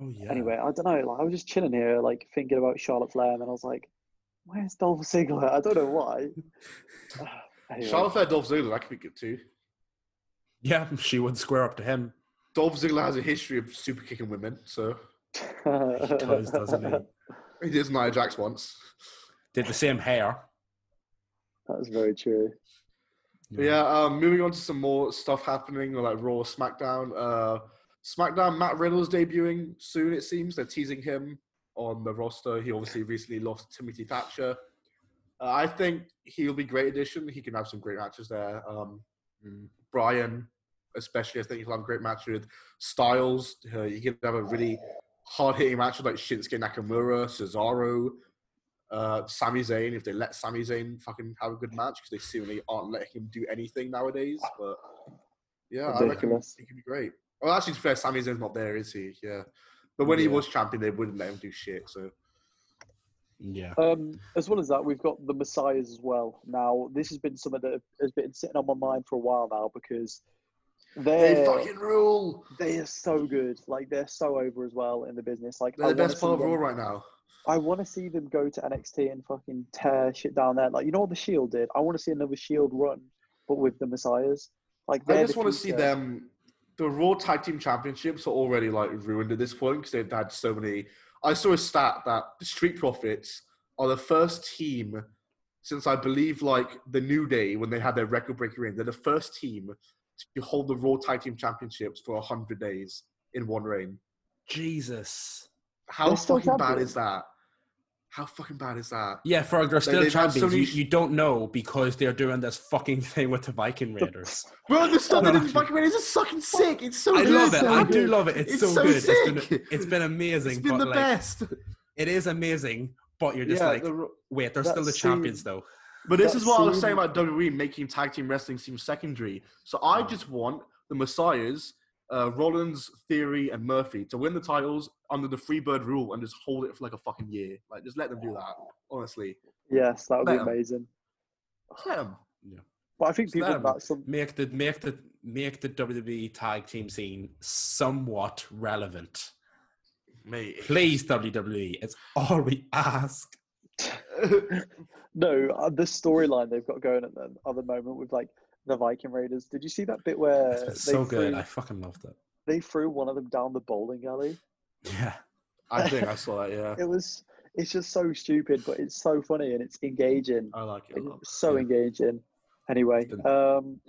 Oh yeah. Anyway, I don't know. Like, I was just chilling here, like thinking about Charlotte Flair, and then I was like, "Where's Dolph Ziggler?" I don't know why. *laughs* *sighs* Anyway. Charlotte Flair, Dolph Ziggler, that could be good too. Yeah, *laughs* she would square up to him. Dolph Ziggler has a history of super kicking women, so *laughs* He does, doesn't he? he did Nia Jax once. Did the same hair. That's very true. But yeah, um, moving on to some more stuff happening, like Raw, SmackDown. Uh, SmackDown, Matt Riddle's debuting soon. It seems they're teasing him on the roster. He obviously recently lost Timothy Thatcher. Uh, I think he'll be great addition. He can have some great matches there. Um, Bryan, especially, I think he'll have a great match with Styles. Uh, he can have a really hard hitting match with like Shinsuke Nakamura, Cesaro, uh, Sami Zayn. If they let Sami Zayn fucking have a good match, because they seemingly aren't letting him do anything nowadays. But yeah, I reckon he could be great. Well, actually, to be fair, Sami Zayn's not there, is he? Yeah. But when he was champion, they wouldn't let him do shit. So Yeah. Um, as well as that, we've got the Messiahs as well. Now, this has been something that has been sitting on my mind for a while now because they they're fucking rule. they are so good. Like they're so over as well in the business. Like They're I the best part of Raw right now. I want to see them go to NXT and fucking tear shit down there. Like you know what the Shield did. I want to see another Shield run, but with the Messiahs. Like I just want to see them. The Raw Tag Team Championships are already like ruined at this point because they've had so many. I saw a stat that the Street Profits are the first team since I believe like the New Day when they had their record breaking reign. They're the first team to hold the Raw Tag Team Championships for hundred days in one reign. Jesus. How They're fucking bad is that? How fucking bad is that? Yeah, for they're still they've had so champions. You, you don't know because they're doing this fucking thing with the Viking Raiders. *laughs* Bro, the stuff No, that no. is fucking Raiders is fucking sick. It's so I good. love it. so I good. do love it. It's, It's so, so good. It's sick. been, it's been amazing. It's been but the like, best. It is amazing, but you're just Yeah, like, the- wait, they're that still the scene- champions though. But this is what I was saying about WWE making tag team wrestling seem secondary. So I just want the Messiahs, uh, Rollins, Theory, and Murphy to win the titles under the Freebird rule and just hold it for like a fucking year. Like, just let them do that. Honestly, Yes, that would be Let 'em. amazing. Just let them. But I think Just people let 'em. that some Make the make the make the WWE tag team scene somewhat relevant. Mate. Please, WWE, it's all we ask. *laughs* no uh, the storyline they've got going at the other moment with like the Viking Raiders. Did you see that bit where It's they so good. threw, I fucking loved it. they threw one of them down the bowling alley? Yeah. *laughs* I think I saw that. Yeah, It was it's just so stupid, but it's so funny and it's engaging. I like it. a Like, lot. so Yeah. engaging. Anyway, been- um,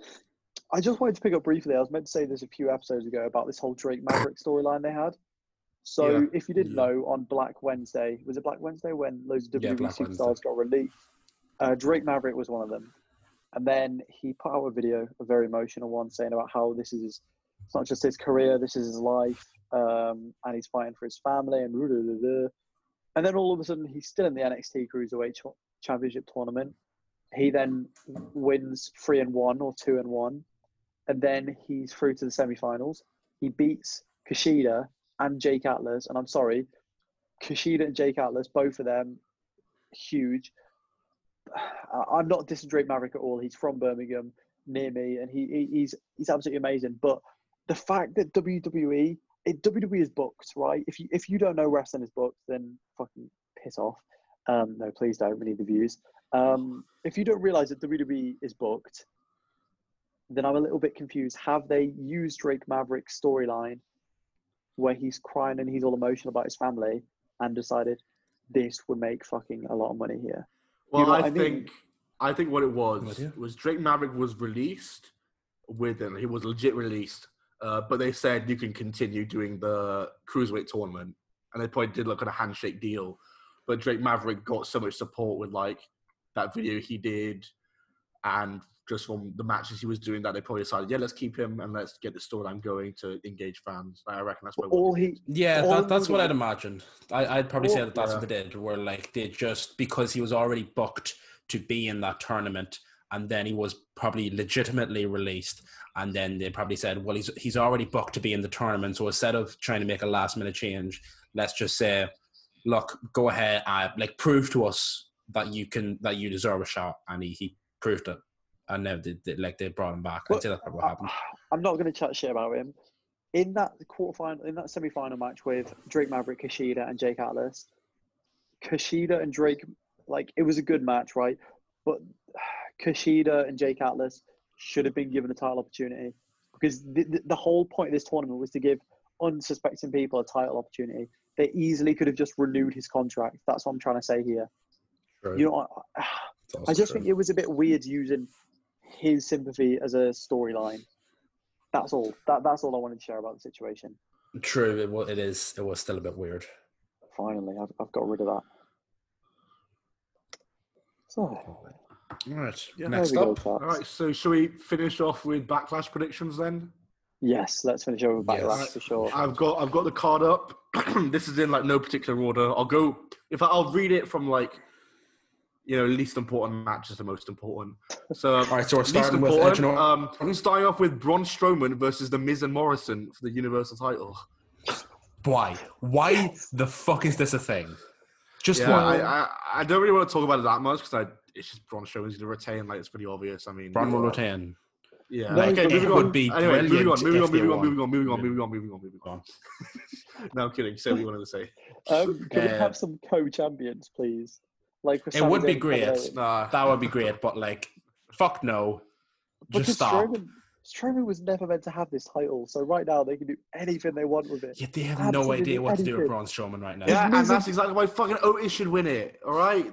I just wanted to pick up briefly. I was meant to say this a few episodes ago about this whole Drake Maverick storyline they had. So, Yeah. if you didn't Yeah. know, on Black Wednesday, was it Black Wednesday when loads of Yeah, WWE Black superstars Wednesday. got released? Uh, Drake Maverick was one of them. And then he put out a video, a very emotional one, saying about how this is his, it's not just his career, this is his life, um, and he's fighting for his family, and da-da-da-da. And then all of a sudden, he's still in the NXT Cruiserweight Ch- Championship tournament. He then wins three and one or two and one, and then he's through to the semifinals. He beats Kushida and Jake Atlas, and I'm sorry, Kushida and Jake Atlas, both of them, huge. *sighs* I'm not dissing Drake Maverick at all. He's from Birmingham, near me, and he he's he's absolutely amazing. But the fact that WWE, it, WWE is booked, right? If you if you don't know wrestling is booked, then fucking piss off. Um, no, please don't. We need the views. Um, if you don't realize that WWE is booked, then I'm a little bit confused. Have they used Drake Maverick's storyline where he's crying and he's all emotional about his family and decided this would make fucking a lot of money here? Well, know I, I mean? think I think what it was What, was Drake Maverick was released with him. He was legit released, uh, but they said you can continue doing the cruiserweight tournament, and they probably did like a handshake deal. But Drake Maverick got so much support with like that video he did, and just from the matches he was doing, that they probably decided, yeah, let's keep him and let's get the storyline going to engage fans. I reckon that's what. All he Yeah, All that, that's what I'd imagine. I, I'd probably say that that's Yeah. what they did. Where like they just because he was already booked to be in that tournament, and then he was probably legitimately released, and then they probably said, well, he's he's already booked to be in the tournament. So instead of trying to make a last minute change, let's just say, look, go ahead, uh, like prove to us that you can that you deserve a shot, and he, he proved it. And now they, they, like they brought him back. Say probably what happened. I'm not going to chat shit about him. In that quarterfinal, in that semi-final match with Drake Maverick, Kushida, and Jake Atlas, Kushida and Drake, like it was a good match, right? But *sighs* Kushida and Jake Atlas should have been given a title opportunity because the, the, the whole point of this tournament was to give unsuspecting people a title opportunity. They easily could have just renewed his contract. That's what I'm trying to say here. True. You know, I, *sighs* I just true. think it was a bit weird using his sympathy as a storyline. That's all. That that's all I wanted to share about the situation. True, it, wa- it is. It was still a bit weird. Finally, I've, I've got rid of that. So, All right. Yeah. Next there we go, up, All so shall we finish off with backlash predictions then? Yes, let's finish over with Yes. Backlash for sure. I've got I've got the card up. *clears throat* this is in like no particular order. I'll go if I, I'll read it from like you know least important match is the most important. So all right. So we're least starting with Edge and Um, I'm starting off with Braun Strowman versus the Miz and Morrison for the Universal title. Why? Why the fuck is this a thing? Just Yeah, why? I, I I don't really want to talk about it that much because I it's just Braun Strowman's going to retain. Like it's pretty obvious. I mean, Braun will retain. Yeah. No, okay, it moving would on. be anyway, moving on, moving on, moving on, moving on, moving on, moving on, moving on, moving Go on. on. *laughs* no, I'm kidding. Say what you wanted to say. Um, can we Uh, have some co-champions, please? Like It would be great. Nah, That would be great, but like, fuck no. Just Because stop. Strowman, Strowman was never meant to have this title, so right now they can do anything they want with it. Yeah, they have no idea what to do with anything. Braun Strowman right now. yeah, and that's exactly why fucking Otis should win it. All right,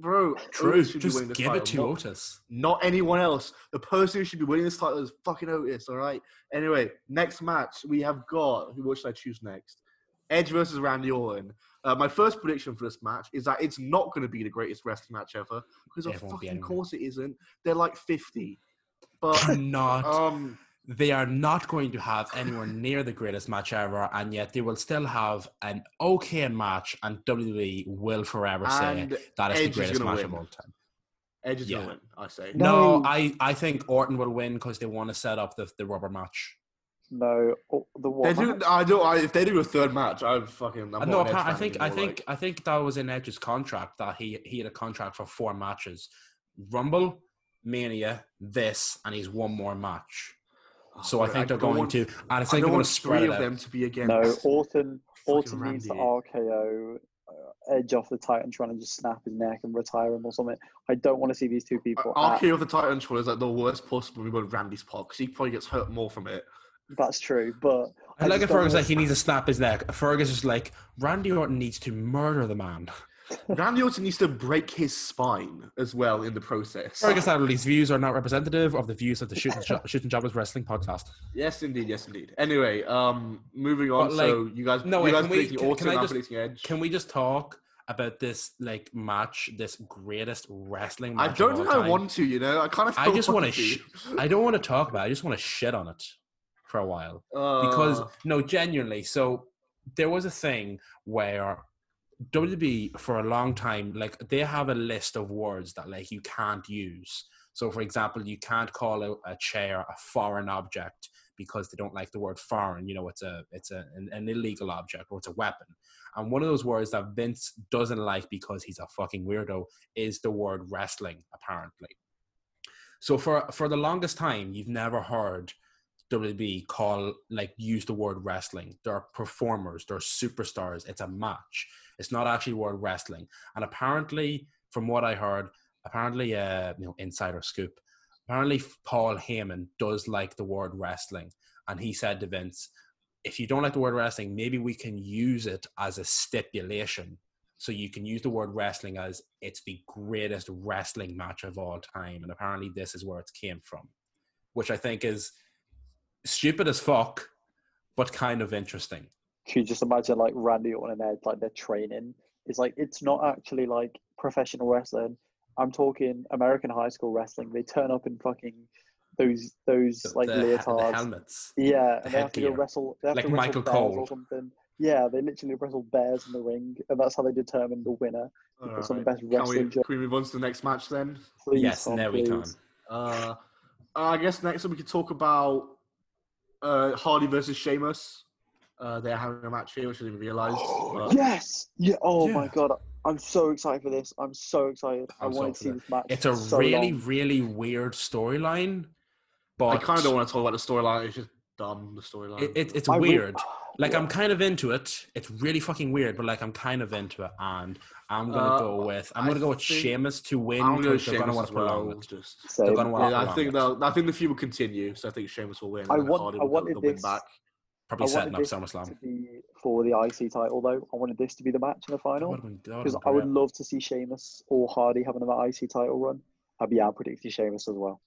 bro. True. Otis should be Just winning this give it to not- Otis. Not anyone else. The person who should be winning this title is fucking Otis. All right. Anyway, next match we have got. Who what should I choose next? Edge versus Randy Orton. Uh, my first prediction for this match is that it's not going to be the greatest wrestling match ever because of It be fucking course it isn't. They're like fifty, but *laughs* Cannot. um, they are not going to have anywhere near the greatest match ever, and yet they will still have an okay match, and WWE will forever say that is Edge the greatest gonna match win. of all time. Edge is Yeah. going to win. I say. No, No. I, I think Orton will win because they want to set up the, the rubber match. No, oh, the They do. I do. I, if they do a third match, I'm fucking. I'm Uh, not no, an Edge appa- I think I think I think that was in Edge's contract that he he had a contract for four matches: Rumble, Mania, this, and he's one more match. like, So I oh, think they're going want- to, and I I think don't they're going want to spread three of them to be against. No, Orton. Orton needs to Randy. RKO uh, Edge off the Titan, trying to just snap his neck and retire him or something. I don't want to see these two people. at- RKO of the Titantron is like the worst possible move on Randy's part because he probably gets hurt more from it. That's true, but I like just if Fergus like he needs to snap his neck. Fergus is like Randy Orton needs to murder the man. *laughs* Randy Orton needs to break his spine as well in the process. Fergus Adderley's views are not representative of the views of the Shooting, jo- Shoots and Jobbers Wrestling podcast. Yes, indeed. Yes, indeed. Anyway, um, moving on. But, like, so you guys, no, you wait, guys can we- predicting can- Orton, can I just- Edge. Can we just talk about this like match, this greatest wrestling match? I don't of think I want to. You know, I kind of. I just want to. Sh- I don't want to talk about. it. I just want to shit on it for a while because Uh, no, genuinely. So there was a thing where WB for a long time, like they have a list of words that like you can't use. So, for example, you can't call a, a chair a foreign object because they don't like the word foreign. You know, it's a it's a, an, an illegal object or it's a weapon. And one of those words that Vince doesn't like because he's a fucking weirdo is the word wrestling, apparently. So for for the longest time, you've never heard WB call like use the word wrestling. They're performers, they're superstars. It's a match. It's not actually word wrestling. And apparently, from what I heard, apparently, uh, you know, insider scoop. Apparently, Paul Heyman does like the word wrestling, and he said to Vince, "If you don't like the word wrestling, maybe we can use it as a stipulation." So you can use the word wrestling as it's the greatest wrestling match of all time, and apparently this is where it came from, which I think is stupid as fuck, but kind of interesting. Can you just imagine like Randy Orton and Edge, like their training? It's like it's not actually like professional wrestling. I'm talking American high school wrestling. They turn up in fucking those those The, like the, the leotards. helmets. yeah, the and they have to go wrestle. They have Like to wrestle Michael bears Cole. or something. Yeah, they literally wrestle bears in the ring, and that's how they determine the winner. alright. some of the best Can we, wrestling can we move on to the next match then? Please, yes, Tom, now we can. Uh, I guess next up we could talk about uh, Hardy versus Sheamus. Uh, they're having a match here, which I didn't realize. *gasps* But Yes. Yeah. Oh my god, I'm so excited for this. I'm so excited. I'm I so to see this match. It's a so really, long. really weird storyline But I kind of don't want to talk about the storyline. It's just dumb. The storyline. it, it, it's I re- weird. *sighs* *laughs* Like Yeah. I'm kind of into it. It's really fucking weird, but like I'm kind of into it, and I'm gonna Uh, go with I'm gonna go with think- Sheamus to win I'm gonna go because they're gonna want as to prolong well. it. Just They're gonna want to I think it. they'll. I think the feud will continue. So I think Sheamus will win. I and want- I wanted will win this- back. Probably I setting up this SummerSlam. for the IC title though. I wanted this to be the match in the final would've been- that would've because I would love to see Sheamus or Hardy having another IC title run. I'd be out predicting Sheamus as well.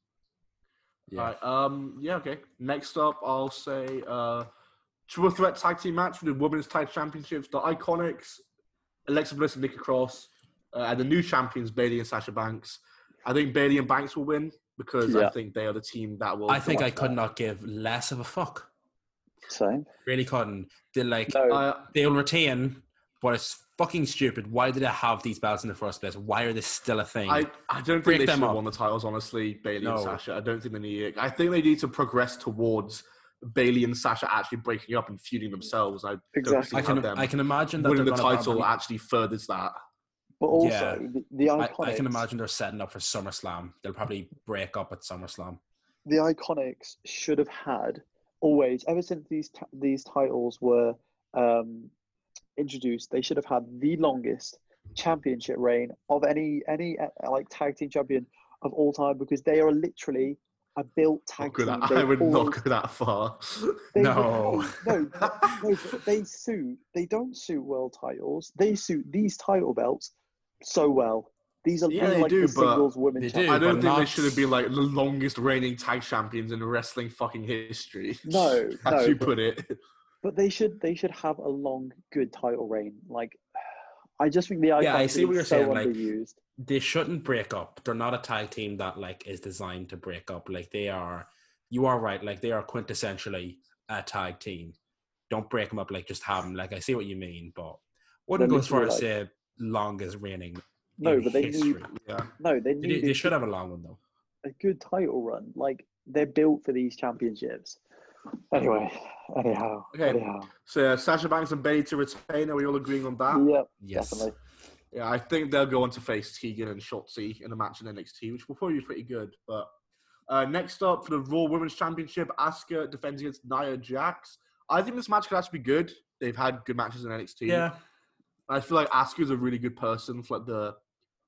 Yeah. Alright, um, yeah, okay. Next up, I'll say uh, triple threat tag team match for the women's tag championships. The Iconics, Alexa Bliss and Nikki Cross, uh, and the new champions Bayley and Sasha Banks. I think Bayley and Banks will win because I think they are the team that will. I think I could that. not give less of a fuck. Same. Really couldn't. They like No, Uh, they'll retain, but it's fucking stupid. Why did they have these belts in the first place? Why are they still a thing? I, I don't Break think they them should have won the titles, honestly, Bayley No. and Sasha. I don't think they need it. I think they need to progress towards Bayley and Sasha actually breaking up and feuding themselves. I don't Exactly. see I can them I can imagine that winning the title probably- actually furthers that. but also yeah. the, the I, Iconics. I can imagine they're setting up for SummerSlam. They'll probably break up at SummerSlam. the Iconics should have had always ever since these t- these titles were um, introduced. They should have had the longest championship reign of any any uh, like tag team champion of all time because they are literally a built tag go team. that, *laughs* I would always- not go that far. *laughs* They No. no, no, no, they suit. They don't suit world titles. They suit these title belts so well. These are Yeah, they like do, the but singles women. they do. I don't but think they should have been like the longest reigning tag champions in wrestling fucking history. *laughs* No, as no, you but- put it. But they should they should have a long, good title reign. Like, I just think the Iconics Yeah, I see what you're so saying, like- underused. They shouldn't break up. They're not a tag team that like is designed to break up. Like they are. You are right. Like they are quintessentially a tag team. Don't break them up. Like just have them. Like I see what you mean, but wouldn't go as far as say longest reigning. no, but they history. need Yeah. no, they They, need they should have a long one though. a good title run. Like they're built for these championships. Anyway, anyhow, Okay. anyhow, So uh, Sasha Banks and Bayley to retain. Are we all agreeing on that? yep, Yes. definitely. Yeah, I think they'll go on to face Tegan and Shotzi in a match in NXT, which will probably be pretty good. But uh, next up for the Raw Women's Championship, Asuka defends against Nia Jax. I think this match could actually be good. They've had good matches in NXT. Yeah. I feel like Asuka's a really good person for like the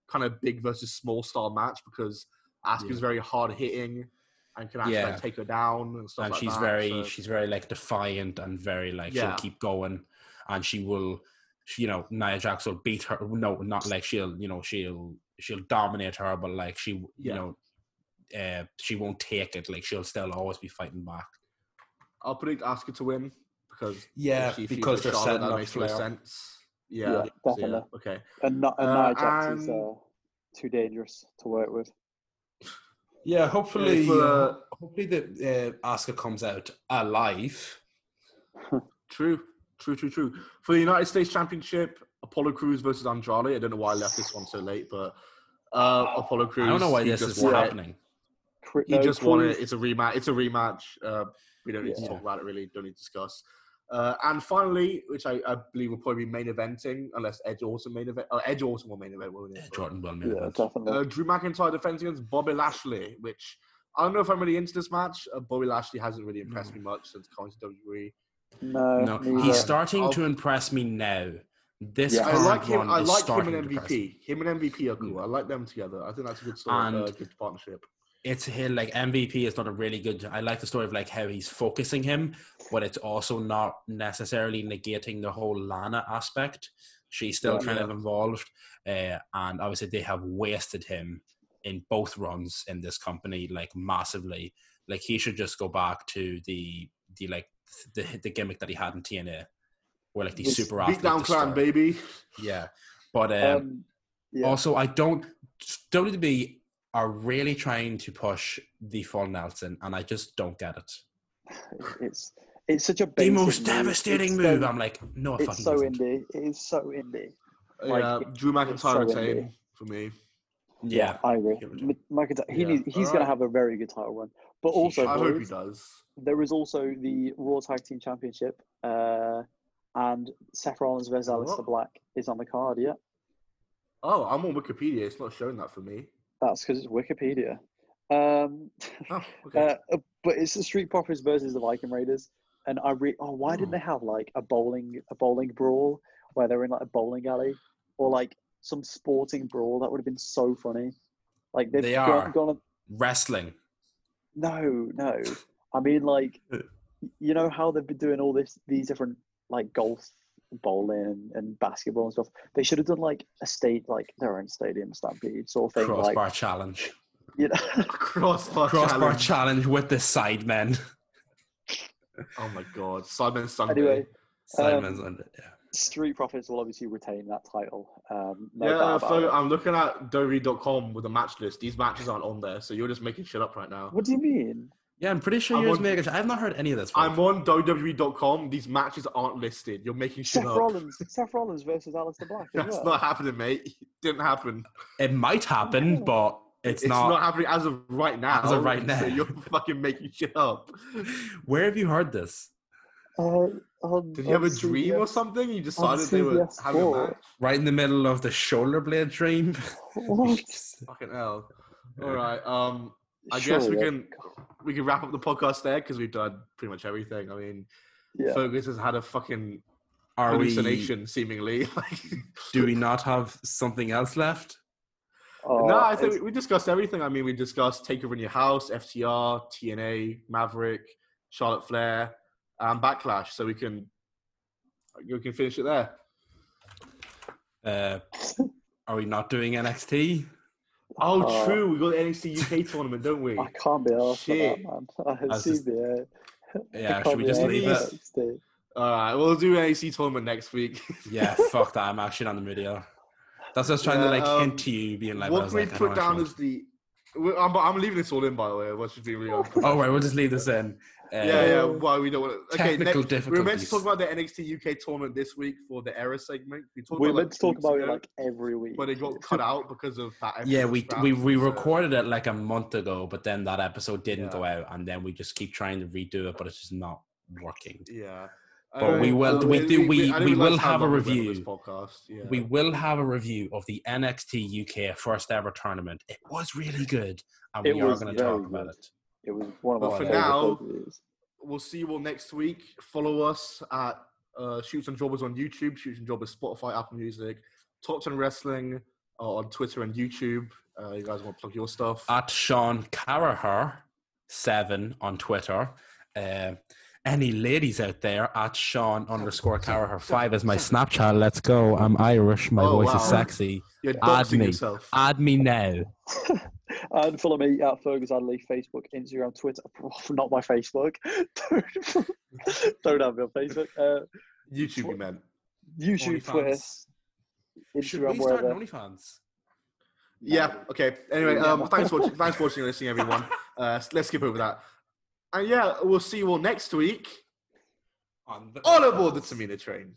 kind of big versus small style match because Asuka's Yeah. very hard hitting and can actually Yeah. like, take her down and stuff and like she's that. very so- she's very like defiant and very like Yeah. she'll keep going and she will you know Nia Jax will beat her no not like she'll you know she'll she'll dominate her but like she you Yeah. know uh, she won't take it like she'll still always be fighting back I'll predict Asuka to win because Yeah, she because they're Charlotte, setting that up makes Flair. sense. Yeah, Yeah, so yeah, okay. And, not, and Uh, Nia Jax is and- uh, too dangerous to work with. yeah hopefully Yeah, if, uh, hopefully that uh, Asuka comes out alive *laughs* True, true, true, true. For the United States Championship, Apollo Crews versus Andrade. I don't know why I left this one so late, but uh, Apollo Crews. I don't know why he this just is won it. happening Cru- He no, just won it. It's a rematch. It's a rematch. Uh, we don't need to talk about it really. Don't need to discuss. Uh, and finally, which I, I believe will probably be main eventing, unless Edge also main event. Oh, Edge also will main event, won't it? Jordan will main Yeah, event. definitely. Uh, Drew McIntyre defends against Bobby Lashley, which I don't know if I'm really into this match. Uh, Bobby Lashley hasn't really impressed me much since coming to WWE. No, no neither. he's starting I'll- to impress me now this Yeah. I current like him. run I is like him starting and to impress MVP. Him and MVP are cool. I like them together. I think that's a good story. And- uh, good partnership. it's him like MVP is not a really good. I like the story of like how he's focusing him, but it's also not necessarily negating the whole Lana aspect. She's still Yeah. kind of involved, uh, and obviously they have wasted him in both runs in this company like massively. Like he should just go back to the the like the the gimmick that he had in TNA, where like these This super Beat down clan, start- baby. Yeah, but um, Um, yeah. also, I don't. WWE are really trying to push the full Nelson, and I just don't get it. *sighs* it's it's such a The most move. devastating It's move. So, I'm like, no, it's fucking so isn't. indie. It is so indie. Like, yeah, it- Drew it's so McIntyre indie. retain for me. Yeah, I agree. Give it to him. M- McIntyre, he Yeah. he's going Alright. to have a very good title run. But also. I hope he does. there is also the Raw Tag Team Championship, uh, and Seth Rollins versus What? Aleister Black is on the card. Yeah, Oh, I'm on Wikipedia. It's not showing that for me. that's because it's Wikipedia. Um, Oh, *laughs* okay. uh, but it's the Street Profits versus the Viking Raiders, and I re- oh why didn't Oh. they have like a bowling a bowling brawl where they're in like a bowling alley or like some sporting brawl that would have been so funny. Like they've They gone, are. gone on- Wrestling. no no, I mean like *laughs* you know how they've been doing all this these different like golf bowling and basketball and stuff they should have done like a state like their own stadium stampede sort of thing Crossbar like challenge. you know *laughs* Crossbar, Crossbar challenge. challenge with the sidemen. Oh my god, Sidemen Sunday. anyway Sidemen's under. Um, yeah. Street profits will obviously retain that title um no yeah, so it. I'm looking at WWE.com with the match list. These matches aren't on there, so you're just making shit up right now. what do you mean Yeah, I'm pretty sure I'm yours on- make I've not heard any of this. Before. I'm on WWE.com. These matches aren't listed. You're making shit Seth up. Rollins Seth Rollins versus Aleister Black That's well. not happening, mate. It Didn't happen. It might happen, but it's, It's, not. not, happening as of right now. As of right now. So you're *laughs* fucking making shit up. Where have you heard this? Uh, on- Did you have on a dream or something? You decided they were CBS having a four. match? Right in the middle of the shoulder blade dream. *laughs* *laughs* What? Fucking hell. All right. Um, I guess we Surely. can we can wrap up the podcast there because we've done pretty much everything. I mean, Yeah. Fergus has had a fucking Are we? hallucination, seemingly. *laughs* Do we not have something else left? Oh, no, I think we, we discussed everything. I mean, we discussed Takeover in Your House, FTR, TNA, Maverick, Charlotte Flair, and Backlash. So we can we can finish it there. Uh, are we not doing NXT? Oh, Uh, true. We got the NXT UK tournament, don't we? *laughs* I can't be asked for that, Shit. man. *laughs* I had That's just- CBA. Yeah, I should we just leave it? All right, we'll do NXT tournament next week. *laughs* Yeah, fuck that. I'm actually on the video. That's what I was trying to like um, hint to you, being like, what we like, put down as the? I'm, I'm leaving this all in, by the way. Let's just be real. Oh right, we'll just leave this in. Uh, yeah, yeah. Why we don't want to? Okay, Technical next, we were meant to talk about the NXT UK tournament this week for the error segment. We talked We're about, meant to talk two weeks about it like every week. but it got cut out because of that. *laughs* Yeah, we scrapped, we we so- recorded it like a month ago, but then that episode didn't Yeah. go out, and then we just keep trying to redo it, but it's just not working. Yeah. But we Uh, will- uh, we do- we- I didn't we will have a long we went on review. This podcast. Yeah. We will have a review of the NXT UK first ever tournament. It was really good, and It we are going to very talk about it. It was one of But my for now- pay-per-views. we'll see you all next week. Follow us at uh, Shoots and Jobbers on YouTube, Shoots and Jobbers Spotify, Apple Music, Top 10 Wrestling uh, on Twitter and YouTube. Uh, you guys want to plug your stuff? At Sean Carraher seven on Twitter. Uh, any ladies out there at Sean underscore Carraher five is my Snapchat. Let's go. I'm Irish. My Oh, voice is sexy. You're add me. yourself. Add me now. *laughs* and follow me at Fergus Adley, Facebook, Instagram, Twitter. *laughs* Not my Facebook. don't, *laughs* don't have me on Facebook. Uh, YouTube, you meant. YouTube, Twitter, OnlyFans. Should Instagram, we start wherever. an OnlyFans? Yeah. Okay. Anyway, um, thanks for thanks for watching and listening, everyone. Uh, let's skip over that. And yeah, we'll see you all next week On the on aboard the Tamina train.